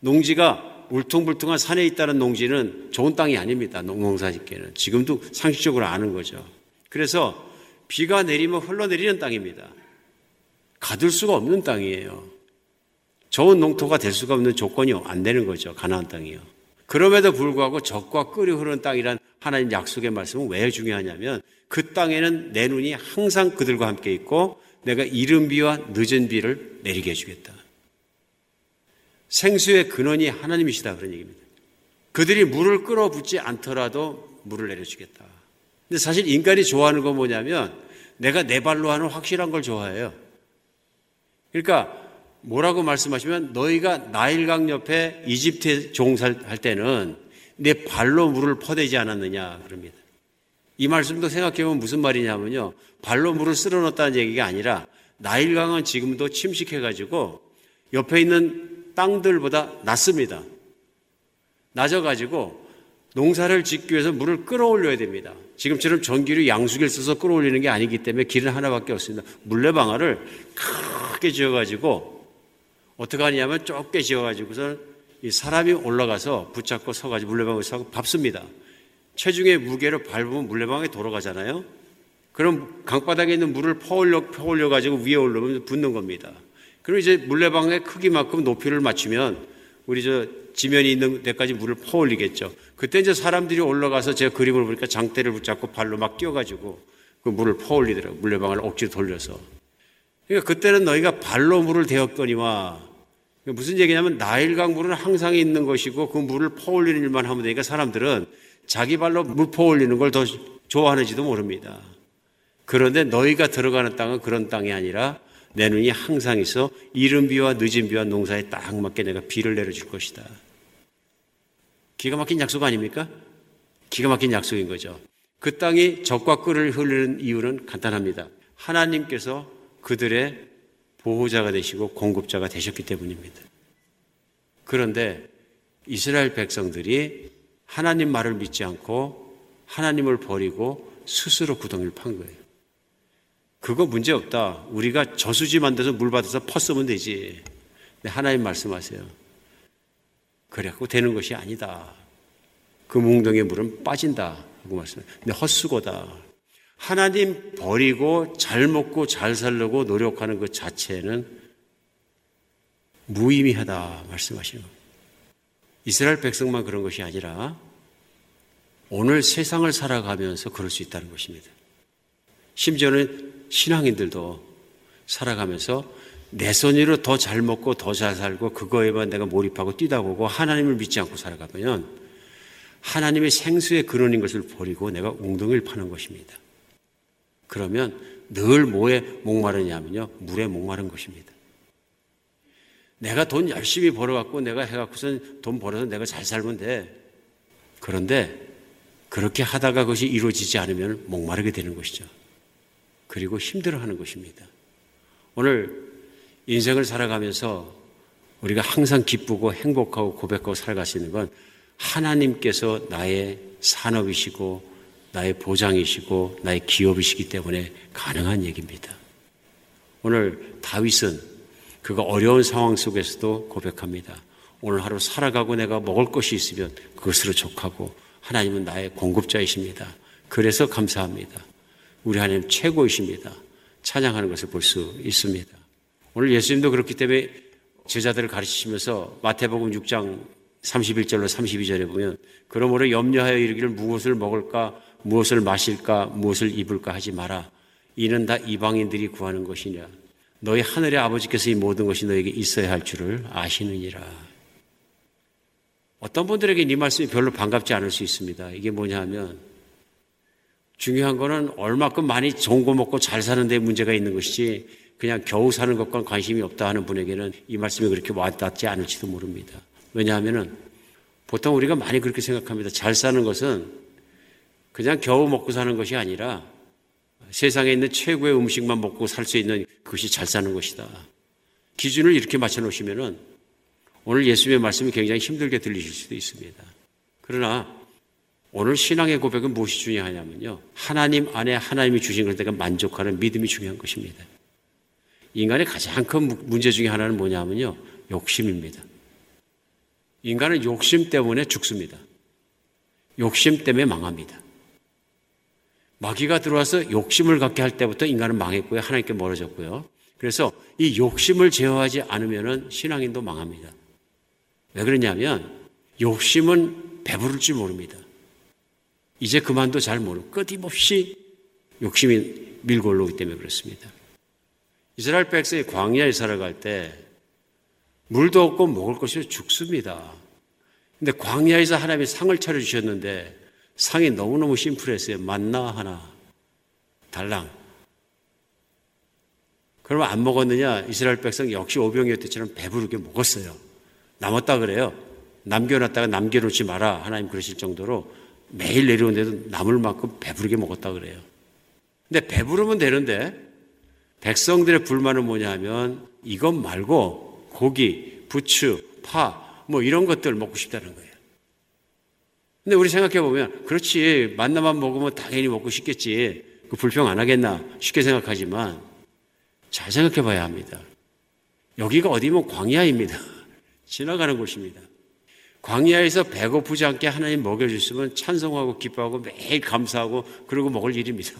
Speaker 3: 농지가 울퉁불퉁한 산에 있다는 농지는 좋은 땅이 아닙니다. 농사 짓기에는. 지금도 상식적으로 아는 거죠. 그래서 비가 내리면 흘러내리는 땅입니다. 가둘 수가 없는 땅이에요. 좋은 농토가 될 수가 없는 조건이 안 되는 거죠. 가나안 땅이요. 그럼에도 불구하고 적과 끓이 흐르는 땅이란 하나님 약속의 말씀은 왜 중요하냐면 그 땅에는 내 눈이 항상 그들과 함께 있고 내가 이른 비와 늦은 비를 내리게 해주겠다. 생수의 근원이 하나님이시다 그런 얘기입니다. 그들이 물을 끌어붙지 않더라도 물을 내려주겠다. 근데 사실 인간이 좋아하는 건 뭐냐면 내가 내 발로 하는 확실한 걸 좋아해요. 그러니까 뭐라고 말씀하시면 너희가 나일강 옆에 이집트에 종살할 때는 내 발로 물을 퍼대지 않았느냐 그럽니다. 이 말씀도 생각해보면 무슨 말이냐면요. 발로 물을 쓸어 넣었다는 얘기가 아니라 나일강은 지금도 침식해가지고 옆에 있는 땅들보다 낮습니다. 낮아가지고 농사를 짓기 위해서 물을 끌어올려야 됩니다. 지금처럼 전기를 양수기를 써서 끌어올리는 게 아니기 때문에 길은 하나밖에 없습니다. 물레방아를 크게 지어가지고 어떻게 하냐면 좁게 지어가지고서 이 사람이 올라가서 붙잡고 서가지고 물레방울 사고 밟습니다. 체중의 무게로 밟으면 물레방에 돌아가잖아요. 그럼 강바닥에 있는 물을 퍼올려, 퍼올려 가지고 위에 올라오면 붙는 겁니다. 그럼 이제 물레방의 크기만큼 높이를 맞추면 우리 저 지면이 있는 데까지 물을 퍼올리겠죠. 그때 이제 사람들이 올라가서 제가 그림을 보니까 장대를 붙잡고 발로 막 뛰어가지고 그 물을 퍼올리더라고요. 물레방을 억지로 돌려서. 그러니까 그때는 너희가 발로 물을 대었거니와 무슨 얘기냐면 나일강 물은 항상 있는 것이고 그 물을 퍼올리는 일만 하면 되니까 사람들은 자기 발로 물 퍼올리는 걸 더 좋아하는지도 모릅니다. 그런데 너희가 들어가는 땅은 그런 땅이 아니라 내 눈이 항상 있어 이른 비와 늦은 비와 농사에 딱 맞게 내가 비를 내려줄 것이다. 기가 막힌 약속 아닙니까? 기가 막힌 약속인 거죠. 그 땅이 적과 꿀을 흐르는 이유는 간단합니다. 하나님께서 그들의 보호자가 되시고 공급자가 되셨기 때문입니다. 그런데 이스라엘 백성들이 하나님 말을 믿지 않고 하나님을 버리고 스스로 구덩이를 판 거예요. 그거 문제 없다. 우리가 저수지 만들어서 물 받아서 퍼쓰면 되지. 하나님 말씀하세요. 그래갖고 되는 것이 아니다. 그 몽덩이의 물은 빠진다. 하고 말씀해요. 근데 헛수고다. 하나님 버리고 잘 먹고 잘 살려고 노력하는 그 자체는 무의미하다 말씀하시는. 이스라엘 백성만 그런 것이 아니라 오늘 세상을 살아가면서 그럴 수 있다는 것입니다. 심지어는 신앙인들도 살아가면서 내 손으로 더 잘 먹고 더 잘 살고 그거에만 내가 몰입하고 뛰다 보고 하나님을 믿지 않고 살아가면 하나님의 생수의 근원인 것을 버리고 내가 웅덩이를 파는 것입니다. 그러면 늘 뭐에 목마르냐면요. 물에 목마른 것입니다. 내가 돈 열심히 벌어갖고 내가 해갖고선 돈 벌어서 내가 잘 살면 돼. 그런데 그렇게 하다가 그것이 이루어지지 않으면 목마르게 되는 것이죠. 그리고 힘들어하는 것입니다. 오늘 인생을 살아가면서 우리가 항상 기쁘고 행복하고 고백하고 살아갈 수 있는 건 하나님께서 나의 산업이시고 나의 보장이시고 나의 기업이시기 때문에 가능한 얘기입니다. 오늘 다윗은 그가 어려운 상황 속에서도 고백합니다. 오늘 하루 살아가고 내가 먹을 것이 있으면 그것으로 족하고 하나님은 나의 공급자이십니다. 그래서 감사합니다. 우리 하나님 최고이십니다. 찬양하는 것을 볼 수 있습니다. 오늘 예수님도 그렇기 때문에 제자들을 가르치시면서 마태복음 6장 31절로 32절에 보면 그러므로 염려하여 이르기를 무엇을 먹을까 무엇을 마실까 무엇을 입을까 하지 마라 이는 다 이방인들이 구하는 것이냐 너희 하늘의 아버지께서 이 모든 것이 너에게 있어야 할 줄을 아시느니라 어떤 분들에게 이 말씀이 별로 반갑지 않을 수 있습니다 이게 뭐냐 하면 중요한 거는 얼마큼 많이 거 먹고 잘 사는 데 문제가 있는 것이지 그냥 겨우 사는 것과 관심이 없다 하는 분에게는 이 말씀이 그렇게 와닿지 않을지도 모릅니다. 왜냐하면은 보통 우리가 많이 그렇게 생각합니다. 잘 사는 것은 그냥 겨우 먹고 사는 것이 아니라 세상에 있는 최고의 음식만 먹고 살 수 있는 그것이 잘 사는 것이다. 기준을 이렇게 맞춰 놓으시면은 오늘 예수님의 말씀이 굉장히 힘들게 들리실 수도 있습니다. 그러나 오늘 신앙의 고백은 무엇이 중요하냐면요. 하나님 안에 하나님이 주신 것에 대해 만족하는 믿음이 중요한 것입니다. 인간의 가장 큰 문제 중에 하나는 뭐냐면요. 욕심입니다. 인간은 욕심 때문에 죽습니다. 욕심 때문에 망합니다. 마귀가 들어와서 욕심을 갖게 할 때부터 인간은 망했고요. 하나님께 멀어졌고요. 그래서 이 욕심을 제어하지 않으면 신앙인도 망합니다. 왜 그러냐면 욕심은 배부를 줄 모릅니다. 이제 그만도 잘 모르고 끊임없이 욕심이 밀고 올라오기 때문에 그렇습니다. 이스라엘 백성이 광야에 살아갈 때 물도 없고 먹을 것이 죽습니다. 근데 광야에서 하나님이 상을 차려주셨는데 상이 너무너무 심플했어요. 만나 하나, 달랑. 그러면 안 먹었느냐? 이스라엘 백성 역시 오병이었때처럼 배부르게 먹었어요. 남았다 그래요. 남겨놨다가 남겨놓지 마라. 하나님 그러실 정도로 매일 내려오는데도 남을 만큼 배부르게 먹었다 그래요. 근데 배부르면 되는데 백성들의 불만은 뭐냐 하면 이것 말고 고기, 부추, 파, 뭐 이런 것들 먹고 싶다는 거예요. 근데 우리 생각해 보면, 그렇지, 만나만 먹으면 당연히 먹고 싶겠지. 그 불평 안 하겠나? 쉽게 생각하지만, 잘 생각해 봐야 합니다. 여기가 어디면 광야입니다. 지나가는 곳입니다. 광야에서 배고프지 않게 하나님 먹여주시면 찬송하고 기뻐하고 매일 감사하고 그러고 먹을 일입니다.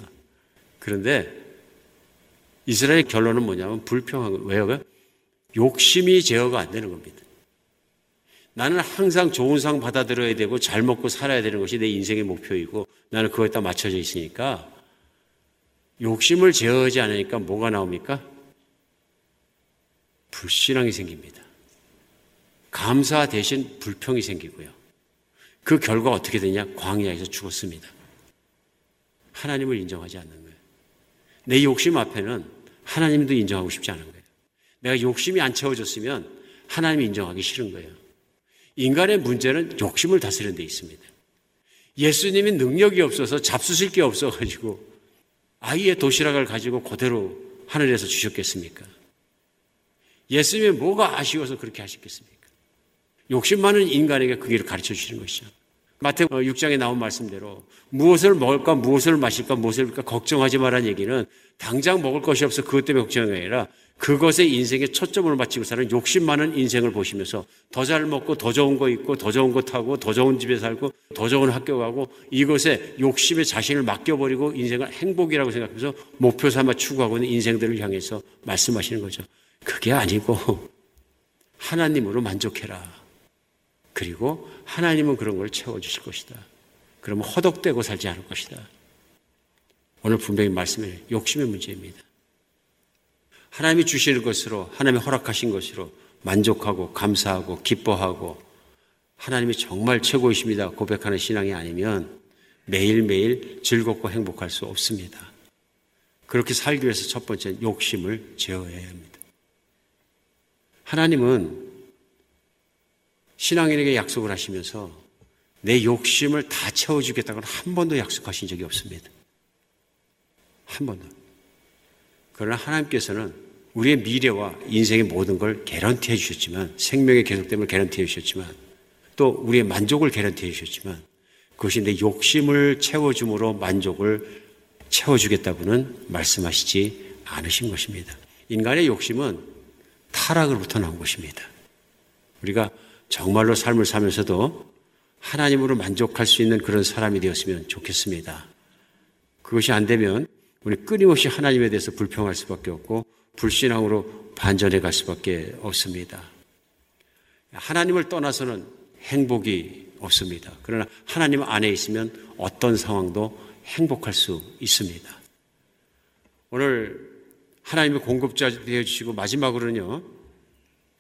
Speaker 3: 그런데 이스라엘 결론은 뭐냐면 불평한 거예요. 왜요? 욕심이 제어가 안 되는 겁니다. 나는 항상 좋은 상 받아들여야 되고 잘 먹고 살아야 되는 것이 내 인생의 목표이고 나는 그거에 다 맞춰져 있으니까 욕심을 제어하지 않으니까 뭐가 나옵니까? 불신앙이 생깁니다. 감사 대신 불평이 생기고요. 그 결과 어떻게 되냐? 광야에서 죽었습니다. 하나님을 인정하지 않는 거예요. 내 욕심 앞에는 하나님도 인정하고 싶지 않은 거예요. 내가 욕심이 안 채워졌으면 하나님이 인정하기 싫은 거예요. 인간의 문제는 욕심을 다스리는 데 있습니다. 예수님이 능력이 없어서 잡수실 게 없어가지고 아이의 도시락을 가지고 그대로 하늘에서 주셨겠습니까? 예수님이 뭐가 아쉬워서 그렇게 하셨겠습니까? 욕심 많은 인간에게 그 길을 가르쳐 주시는 것이죠. 마태 6장에 나온 말씀대로 무엇을 먹을까, 무엇을 마실까, 무엇을 할까 걱정하지 말라는 얘기는 당장 먹을 것이 없어 그것 때문에 걱정이 아니라 그것에 인생에 초점을 맞추고 사는 욕심 많은 인생을 보시면서 더 잘 먹고 더 좋은 거 입고 더 좋은 거 타고 더 좋은 집에 살고 더 좋은 학교 가고 이것에 욕심에 자신을 맡겨버리고 인생을 행복이라고 생각하면서 목표 삼아 추구하고 있는 인생들을 향해서 말씀하시는 거죠. 그게 아니고 하나님으로 만족해라. 그리고 하나님은 그런 걸 채워주실 것이다. 그러면 허덕대고 살지 않을 것이다. 오늘 분명히 말씀해 욕심의 문제입니다. 하나님이 주시는 것으로 하나님이 허락하신 것으로 만족하고 감사하고 기뻐하고 하나님이 정말 최고이십니다 고백하는 신앙이 아니면 매일매일 즐겁고 행복할 수 없습니다. 그렇게 살기 위해서 첫 번째 욕심을 제어해야 합니다. 하나님은 신앙인에게 약속을 하시면서 내 욕심을 다 채워주겠다고는 한 번도 약속하신 적이 없습니다. 한 번도. 그러나 하나님께서는 우리의 미래와 인생의 모든 걸 개런티 해 주셨지만 생명의 계속됨을 개런티 해 주셨지만 또 우리의 만족을 개런티 해 주셨지만 그것이 내 욕심을 채워줌으로 만족을 채워주겠다고는 말씀하시지 않으신 것입니다. 인간의 욕심은 타락으로부터 나온 것입니다. 우리가 정말로 삶을 살면서도 하나님으로 만족할 수 있는 그런 사람이 되었으면 좋겠습니다. 그것이 안 되면 우리 끊임없이 하나님에 대해서 불평할 수밖에 없고 불신앙으로 반전해 갈 수밖에 없습니다. 하나님을 떠나서는 행복이 없습니다. 그러나 하나님 안에 있으면 어떤 상황도 행복할 수 있습니다. 오늘 하나님의 공급자 되어 주시고 마지막으로는요.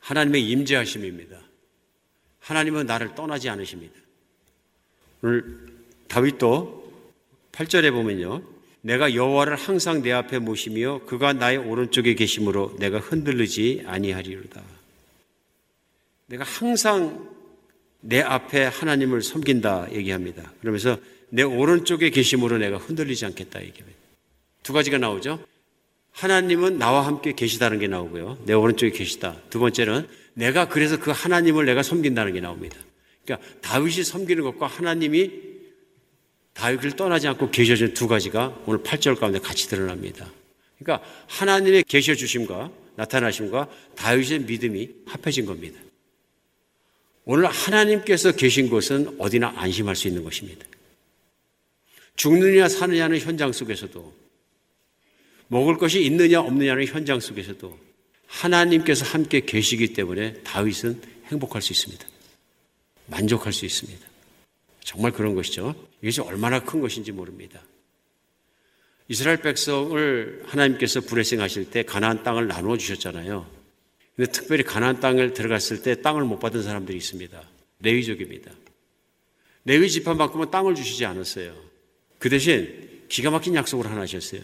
Speaker 3: 하나님의 임재하심입니다. 하나님은 나를 떠나지 않으십니다. 오늘 다윗도 8절에 보면요. 내가 여호와를 항상 내 앞에 모시며 그가 나의 오른쪽에 계심으로 내가 흔들리지 아니하리로다. 내가 항상 내 앞에 하나님을 섬긴다 얘기합니다. 그러면서 내 오른쪽에 계심으로 내가 흔들리지 않겠다 얘기합니다. 두 가지가 나오죠. 하나님은 나와 함께 계시다는 게 나오고요. 내 오른쪽에 계시다. 두 번째는 내가 그래서 그 하나님을 내가 섬긴다는 게 나옵니다. 그러니까 다윗이 섬기는 것과 하나님이 다윗을 떠나지 않고 계셔준 두 가지가 오늘 8절 가운데 같이 드러납니다. 그러니까 하나님의 계셔 주심과 나타나심과 다윗의 믿음이 합해진 겁니다. 오늘 하나님께서 계신 곳은 어디나 안심할 수 있는 것입니다. 죽느냐 사느냐는 현장 속에서도 먹을 것이 있느냐 없느냐는 현장 속에서도 하나님께서 함께 계시기 때문에 다윗은 행복할 수 있습니다. 만족할 수 있습니다. 정말 그런 것이죠. 이것이 얼마나 큰 것인지 모릅니다. 이스라엘 백성을 하나님께서 불회생하실 때 가나안 땅을 나누어 주셨잖아요. 근데 특별히 가나안 땅을 들어갔을 때 땅을 못 받은 사람들이 있습니다. 레위족입니다. 레위 지파만큼은 땅을 주시지 않았어요. 그 대신 기가 막힌 약속을 하나 하셨어요.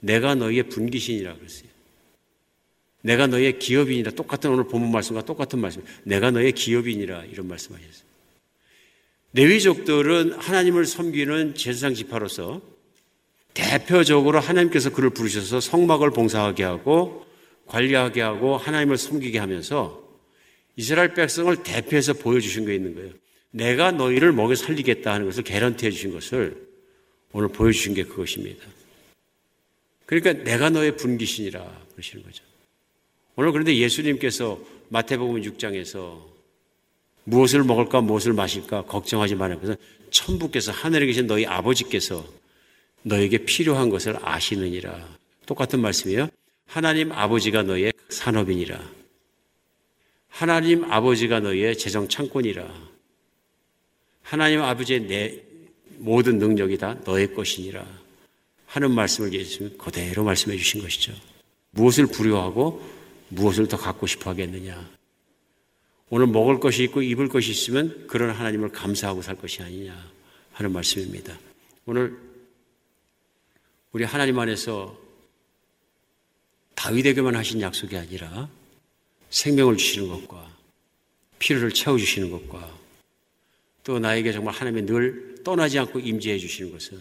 Speaker 3: 내가 너희의 분기신이라 그랬어요. 내가 너희의 기업인이라 똑같은 오늘 본문 말씀과 똑같은 말씀. 내가 너희의 기업인이라 이런 말씀하셨어요. 레위족들은 하나님을 섬기는 제사장 지파로서 대표적으로 하나님께서 그를 부르셔서 성막을 봉사하게 하고 관리하게 하고 하나님을 섬기게 하면서 이스라엘 백성을 대표해서 보여주신 게 있는 거예요. 내가 너희를 먹여 살리겠다 하는 것을 개런티 해 주신 것을 오늘 보여주신 게 그것입니다. 그러니까 내가 너의 분기신이라 그러시는 거죠. 오늘 그런데 예수님께서 마태복음 6장에서 무엇을 먹을까 무엇을 마실까 걱정하지 말라. 그래서 천부께서 하늘에 계신 너희 아버지께서 너에게 필요한 것을 아시느니라. 똑같은 말씀이에요. 하나님 아버지가 너의 산업이니라. 하나님 아버지가 너의 재정 창고니라. 하나님 아버지의 내 모든 능력이 다 너의 것이니라. 하는 말씀을 예수님 그대로 말씀해 주신 것이죠. 무엇을 부려하고 무엇을 더 갖고 싶어 하겠느냐. 오늘 먹을 것이 있고 입을 것이 있으면 그런 하나님을 감사하고 살 것이 아니냐 하는 말씀입니다. 오늘 우리 하나님 안에서 다윗에게만 하신 약속이 아니라 생명을 주시는 것과 필요를 채워주시는 것과 또 나에게 정말 하나님의 늘 떠나지 않고 임재해 주시는 것은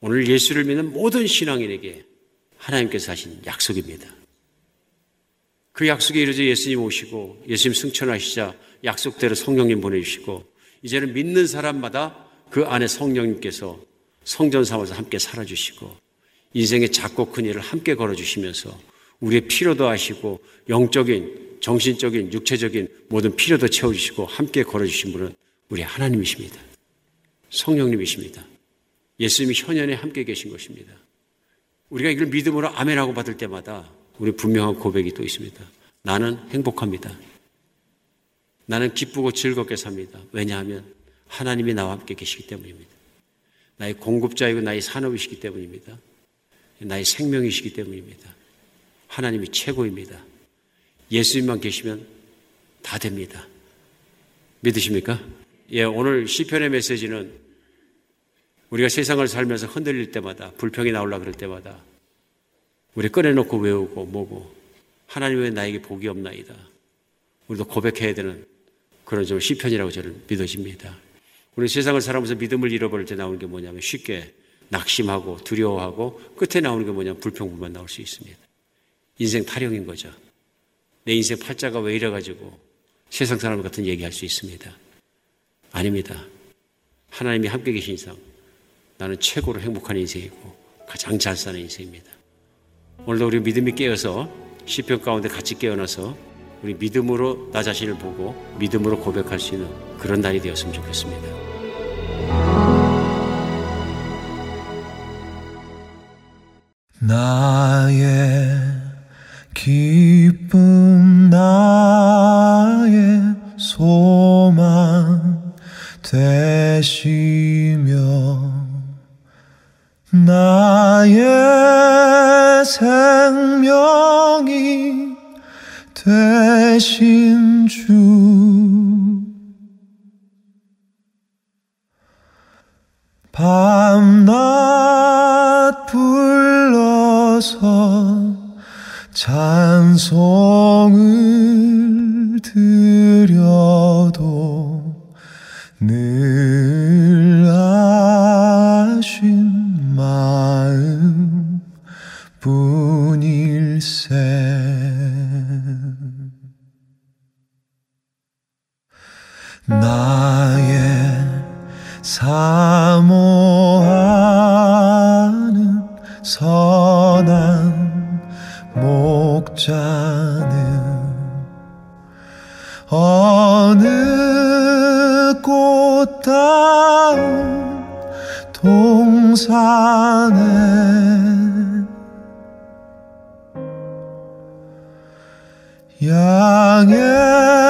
Speaker 3: 오늘 예수를 믿는 모든 신앙인에게 하나님께서 하신 약속입니다. 그 약속에 이르져 예수님 오시고 예수님 승천하시자 약속대로 성령님 보내주시고 이제는 믿는 사람마다 그 안에 성령님께서 성전 삼아서 함께 살아주시고 인생의 작고 큰 일을 함께 걸어주시면서 우리의 필요도 하시고 영적인, 정신적인, 육체적인 모든 필요도 채워주시고 함께 걸어주신 분은 우리 하나님이십니다. 성령님이십니다. 예수님이 현현에 함께 계신 것입니다. 우리가 이걸 믿음으로 아멘하고 받을 때마다 우리 분명한 고백이 또 있습니다. 나는 행복합니다. 나는 기쁘고 즐겁게 삽니다. 왜냐하면 하나님이 나와 함께 계시기 때문입니다. 나의 공급자이고 나의 산업이시기 때문입니다. 나의 생명이시기 때문입니다. 하나님이 최고입니다. 예수님만 계시면 다 됩니다. 믿으십니까? 예, 오늘 시편의 메시지는 우리가 세상을 살면서 흔들릴 때마다 불평이 나올라 그럴 때마다 우리 꺼내놓고 외우고 뭐고 하나님 왜 나에게 복이 없나이다. 우리도 고백해야 되는 그런 좀 시편이라고 저는 믿어집니다. 우리 세상을 살아면서 믿음을 잃어버릴 때 나오는 게 뭐냐면 쉽게 낙심하고 두려워하고 끝에 나오는 게 뭐냐면 불평불만 나올 수 있습니다. 인생 타령인 거죠. 내 인생 팔자가 왜 이래가지고 세상 사람 같은 얘기할 수 있습니다. 아닙니다. 하나님이 함께 계신 이상 나는 최고로 행복한 인생이고 가장 잘 사는 인생입니다. 오늘도 우리 믿음이 깨어서 시편 가운데 같이 깨어나서 우리 믿음으로 나 자신을 보고 믿음으로 고백할 수 있는 그런 날이 되었으면 좋겠습니다.
Speaker 4: 나의 기쁨 나의 소망 되시며 나의 생명이 되신 주. 밤낮 불러서 찬송을 드 나의 사모하는 선한 목자는 어느 꽃다운 동산에 양의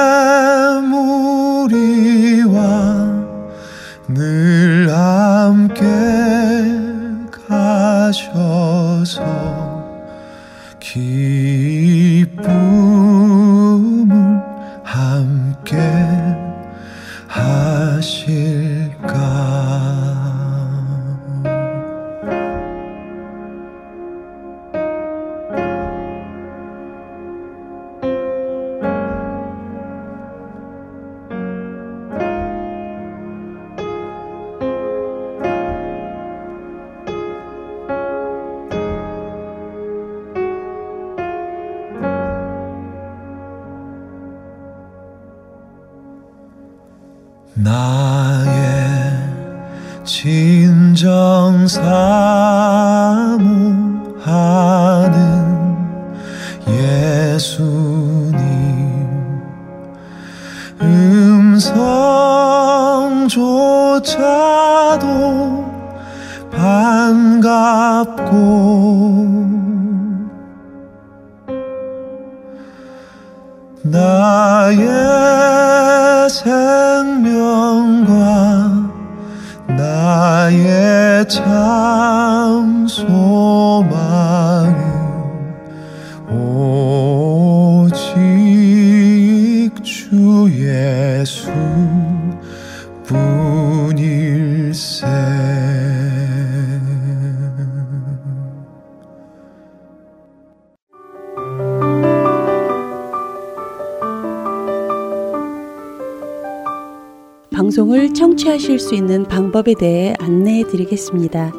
Speaker 5: 방송을 청취하실 수 있는 방법에 대해 안내해 드리겠습니다.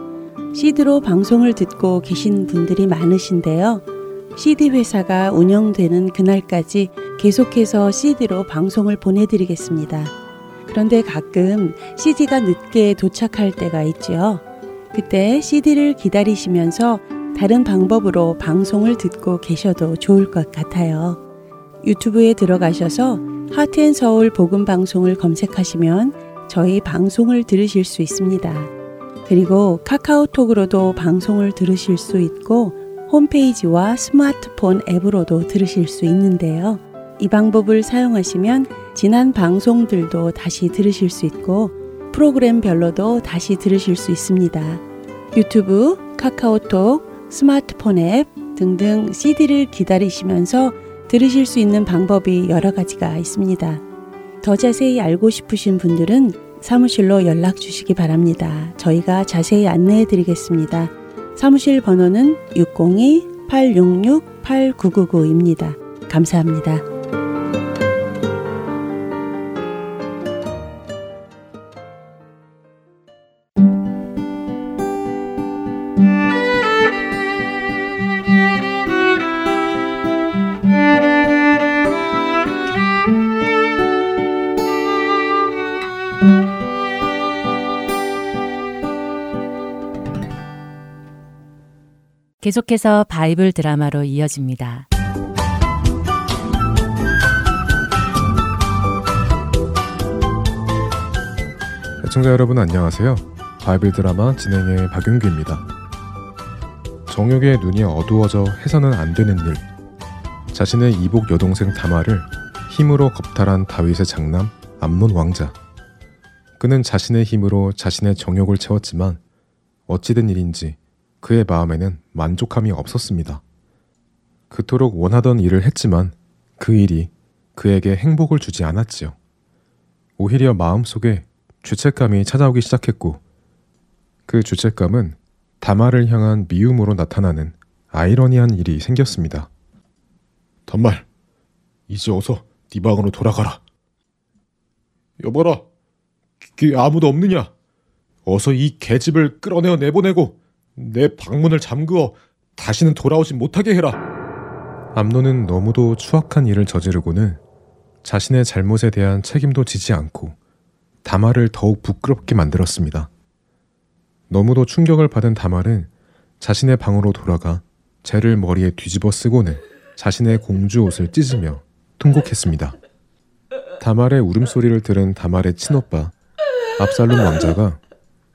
Speaker 5: CD로 방송을 듣고 계신 분들이 많으신데요. CD 회사가 운영되는 그날까지 계속해서 CD로 방송을 보내드리겠습니다. 그런데 가끔 CD가 늦게 도착할 때가 있죠. 그때 CD를 기다리시면서 다른 방법으로 방송을 듣고 계셔도 좋을 것 같아요. 유튜브에 들어가셔서 하트앤서울 복음 방송을 검색하시면 저희 방송을 들으실 수 있습니다. 그리고 카카오톡으로도 방송을 들으실 수 있고 홈페이지와 스마트폰 앱으로도 들으실 수 있는데요. 이 방법을 사용하시면 지난 방송들도 다시 들으실 수 있고 프로그램별로도 다시 들으실 수 있습니다. 유튜브, 카카오톡, 스마트폰 앱 등등 CD를 기다리시면서 들으실 수 있는 방법이 여러 가지가 있습니다. 더 자세히 알고 싶으신 분들은 사무실로 연락 주시기 바랍니다. 저희가 자세히 안내해 드리겠습니다. 사무실 번호는 602-866-8999입니다. 감사합니다.
Speaker 1: 계속해서 바이블 드라마로 이어집니다.
Speaker 6: 시청자 여러분 안녕하세요. 바이블 드라마 진행의 박윤규입니다. 정욕에 눈이 어두워져 해서는 안 되는 일. 자신의 이복 여동생 다말을 힘으로 겁탈한 다윗의 장남 암논 왕자. 그는 자신의 힘으로 자신의 정욕을 채웠지만 어찌된 일인지 그의 마음에는 만족함이 없었습니다. 그토록 원하던 일을 했지만 그 일이 그에게 행복을 주지 않았지요. 오히려 마음속에 죄책감이 찾아오기 시작했고 그 죄책감은 다마를 향한 미움으로 나타나는 아이러니한 일이 생겼습니다.
Speaker 7: 단말, 이제 어서 네 방으로 돌아가라. 여보라, 그 아무도 없느냐? 어서 이 계집을 끌어내어 내보내고 내 방문을 잠그어 다시는 돌아오지 못하게 해라.
Speaker 6: 암노는 너무도 추악한 일을 저지르고는 자신의 잘못에 대한 책임도 지지 않고 다말을 더욱 부끄럽게 만들었습니다. 너무도 충격을 받은 다말은 자신의 방으로 돌아가 죄를 머리에 뒤집어 쓰고는 자신의 공주 옷을 찢으며 통곡했습니다. 다말의 울음소리를 들은 다말의 친오빠 압살롬 왕자가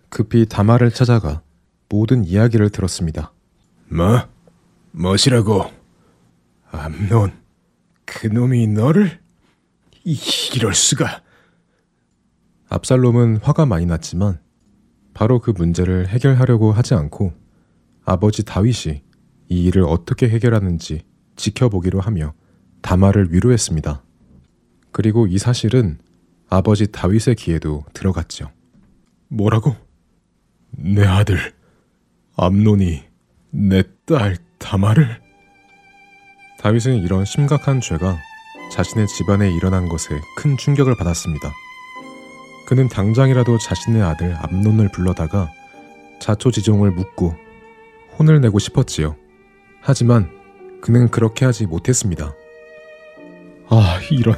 Speaker 6: 급히 다말을 찾아가 모든 이야기를 들었습니다.
Speaker 7: 뭐? 뭐시라고? 암논, 그놈이 너를? 이, 이럴 수가.
Speaker 6: 압살롬은 화가 많이 났지만 바로 그 문제를 해결하려고 하지 않고 아버지 다윗이 이 일을 어떻게 해결하는지 지켜보기로 하며 다마를 위로했습니다. 그리고 이 사실은 아버지 다윗의 귀에도 들어갔죠.
Speaker 7: 뭐라고? 내 아들 암논이 내 딸 다마를?
Speaker 6: 다윗은 이런 심각한 죄가 자신의 집안에 일어난 것에 큰 충격을 받았습니다. 그는 당장이라도 자신의 아들 암논을 불러다가 자초지종을 묻고 혼을 내고 싶었지요. 하지만 그는 그렇게 하지 못했습니다.
Speaker 7: 아, 이런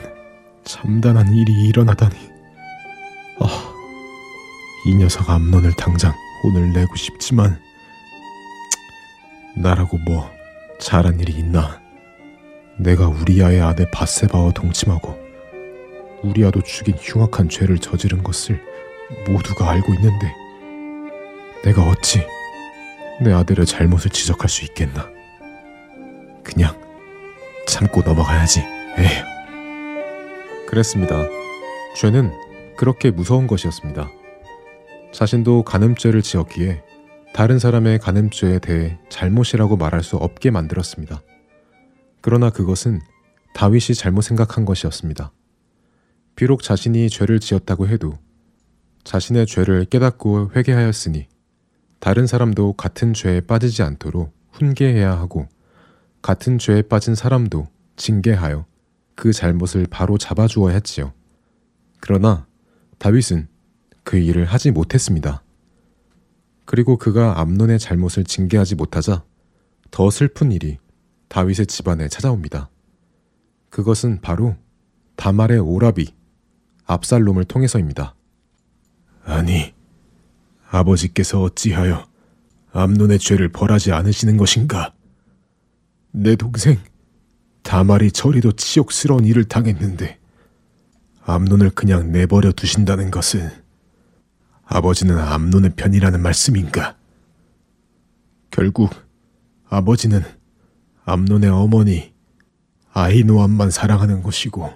Speaker 7: 참단한 일이 일어나다니. 아, 이 녀석 암논을 당장 혼을 내고 싶지만 나라고 뭐 잘한 일이 있나? 내가 우리아의 아내 바세바와 동침하고 우리아도 죽인 흉악한 죄를 저지른 것을 모두가 알고 있는데 내가 어찌 내 아들의 잘못을 지적할 수 있겠나? 그냥 참고 넘어가야지. 에휴.
Speaker 6: 그랬습니다. 죄는 그렇게 무서운 것이었습니다. 자신도 간음죄를 지었기에 다른 사람의 간음죄에 대해 잘못이라고 말할 수 없게 만들었습니다. 그러나 그것은 다윗이 잘못 생각한 것이었습니다. 비록 자신이 죄를 지었다고 해도 자신의 죄를 깨닫고 회개하였으니 다른 사람도 같은 죄에 빠지지 않도록 훈계해야 하고 같은 죄에 빠진 사람도 징계하여 그 잘못을 바로 잡아주어야 했지요. 그러나
Speaker 8: 다윗은 그 일을 하지 못했습니다. 그리고 그가 암론의 잘못을 징계하지 못하자 더 슬픈 일이 다윗의 집안에 찾아옵니다. 그것은 바로 다말의 오라비 압살롬을 통해서입니다.
Speaker 6: 아니, 아버지께서 어찌하여 암론의 죄를 벌하지 않으시는 것인가? 내 동생 다말이 저리도 치욕스러운 일을 당했는데 암론을 그냥 내버려 두신다는 것은 아버지는 암론의 편이라는 말씀인가? 결국 아버지는 암론의 어머니 아이노암만 사랑하는 것이고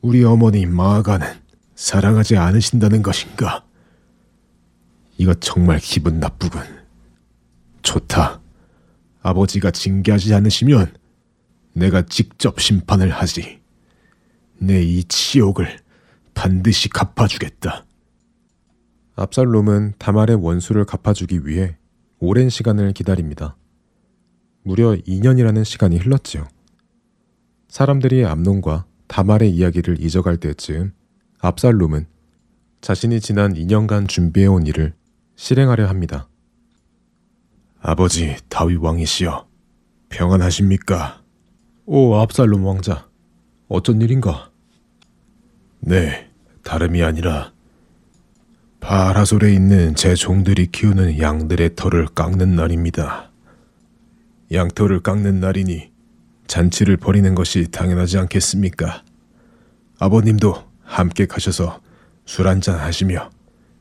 Speaker 6: 우리 어머니 마아가는 사랑하지 않으신다는 것인가? 이거 정말 기분 나쁘군. 좋다. 아버지가 징계하지 않으시면 내가 직접 심판을 하지. 내 이 치욕을 반드시 갚아주겠다.
Speaker 8: 압살롬은 다말의 원수를 갚아주기 위해 오랜 시간을 기다립니다. 무려 2년이라는 시간이 흘렀지요. 사람들이 암론과 다말의 이야기를 잊어갈 때쯤 압살롬은 자신이 지난 2년간 준비해온 일을 실행하려 합니다.
Speaker 6: 아버지 다윗 왕이시여, 평안하십니까?
Speaker 8: 오 압살롬 왕자, 어쩐 일인가?
Speaker 6: 네, 다름이 아니라 바라솔에 있는 제 종들이 키우는 양들의 털을 깎는 날입니다. 양털을 깎는 날이니 잔치를 벌이는 것이 당연하지 않겠습니까? 아버님도 함께 가셔서 술 한잔 하시며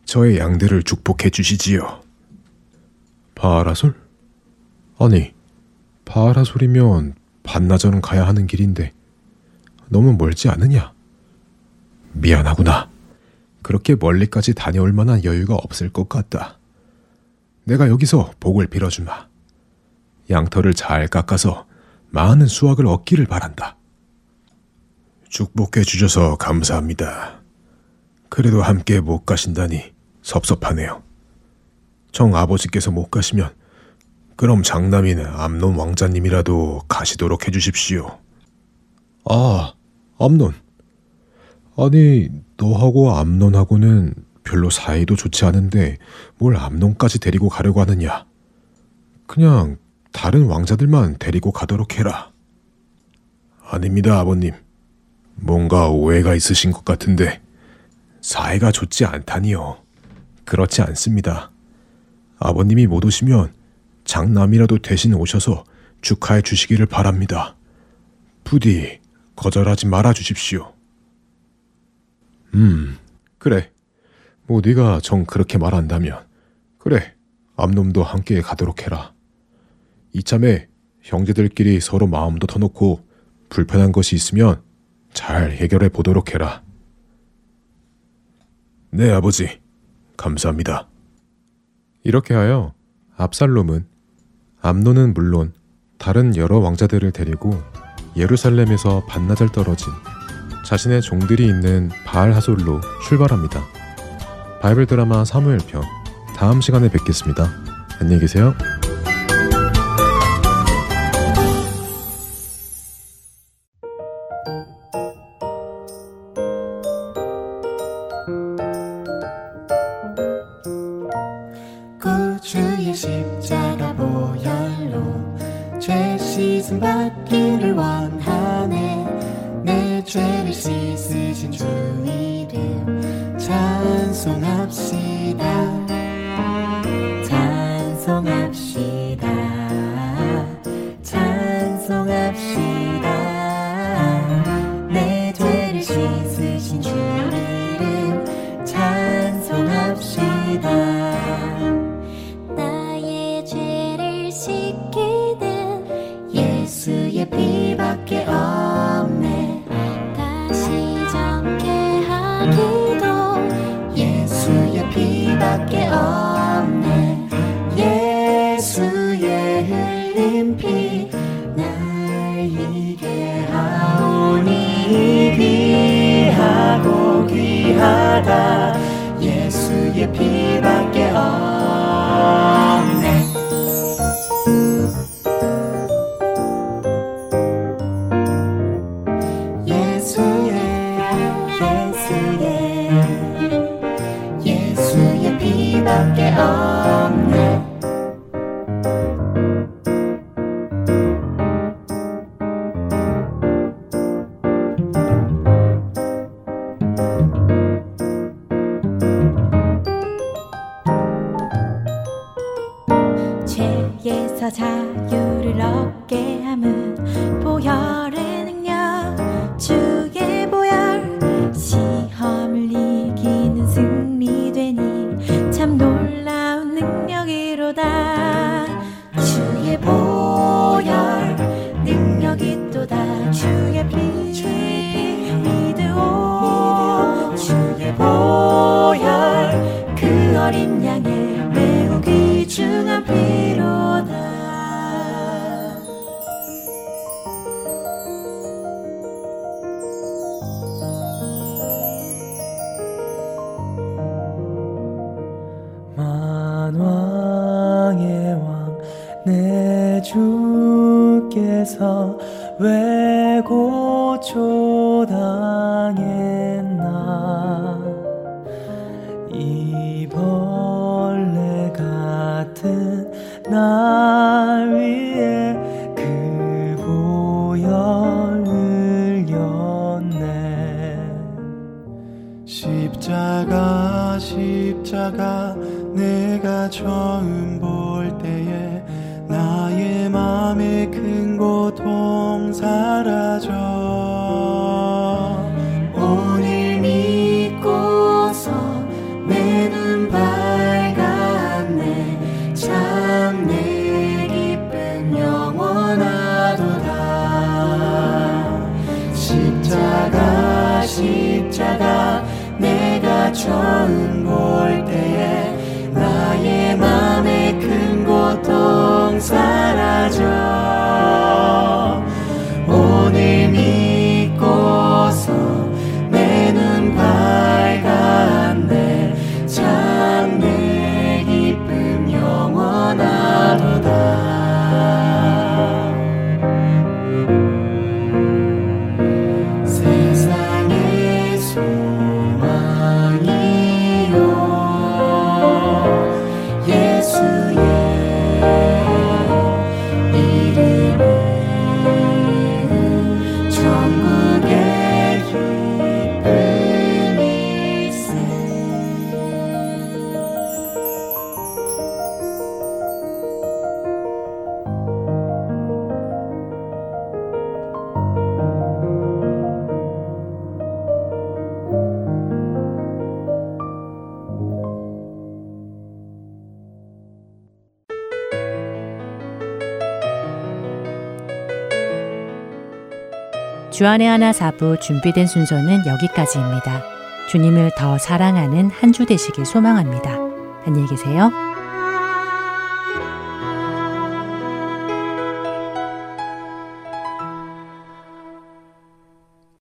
Speaker 6: 저의 양들을 축복해 주시지요.
Speaker 8: 바라솔? 아니, 바라솔이면 반나절은 가야 하는 길인데 너무 멀지 않으냐?
Speaker 6: 미안하구나. 그렇게 멀리까지 다녀올 만한 여유가 없을 것 같다. 내가 여기서 복을 빌어주마. 양털을 잘 깎아서 많은 수확을 얻기를 바란다. 축복해 주셔서 감사합니다. 그래도 함께 못 가신다니 섭섭하네요. 정 아버지께서 못 가시면 그럼 장남인 암론 왕자님이라도 가시도록 해주십시오.
Speaker 8: 아, 암론. 아니, 너하고 암론하고는 별로 사이도 좋지 않은데 뭘 암론까지 데리고 가려고 하느냐? 그냥 다른 왕자들만 데리고 가도록 해라.
Speaker 6: 아닙니다, 아버님. 뭔가 오해가 있으신 것 같은데 사이가 좋지 않다니요. 그렇지 않습니다. 아버님이 못 오시면 장남이라도 대신 오셔서 축하해 주시기를 바랍니다. 부디 거절하지 말아 주십시오.
Speaker 8: 음, 그래. 뭐 네가 정 그렇게 말한다면 그래. 암놈도 함께 가도록 해라. 이참에 형제들끼리 서로 마음도 터놓고 불편한 것이 있으면 잘 해결해 보도록 해라.
Speaker 6: 네, 아버지. 감사합니다.
Speaker 8: 이렇게 하여 압살롬은 암론은 물론 다른 여러 왕자들을 데리고 예루살렘에서 반나절 떨어진 자신의 종들이 있는 바알 하솔로 출발합니다. 바이블 드라마 사무엘편 다음 시간에 뵙겠습니다. 안녕히 계세요.
Speaker 9: 예수의 피
Speaker 4: 십자가 내가 처음 볼 때에 나의 맘에 큰 고통 사라져.
Speaker 8: 오늘 믿고서 내 눈 밝았네. 참 내 기쁨 영원하도다. 처음
Speaker 1: 주안의 하나 사부 준비된 순서는 여기까지입니다. 주님을 더 사랑하는 한 주 되시길 소망합니다. 안녕히 계세요.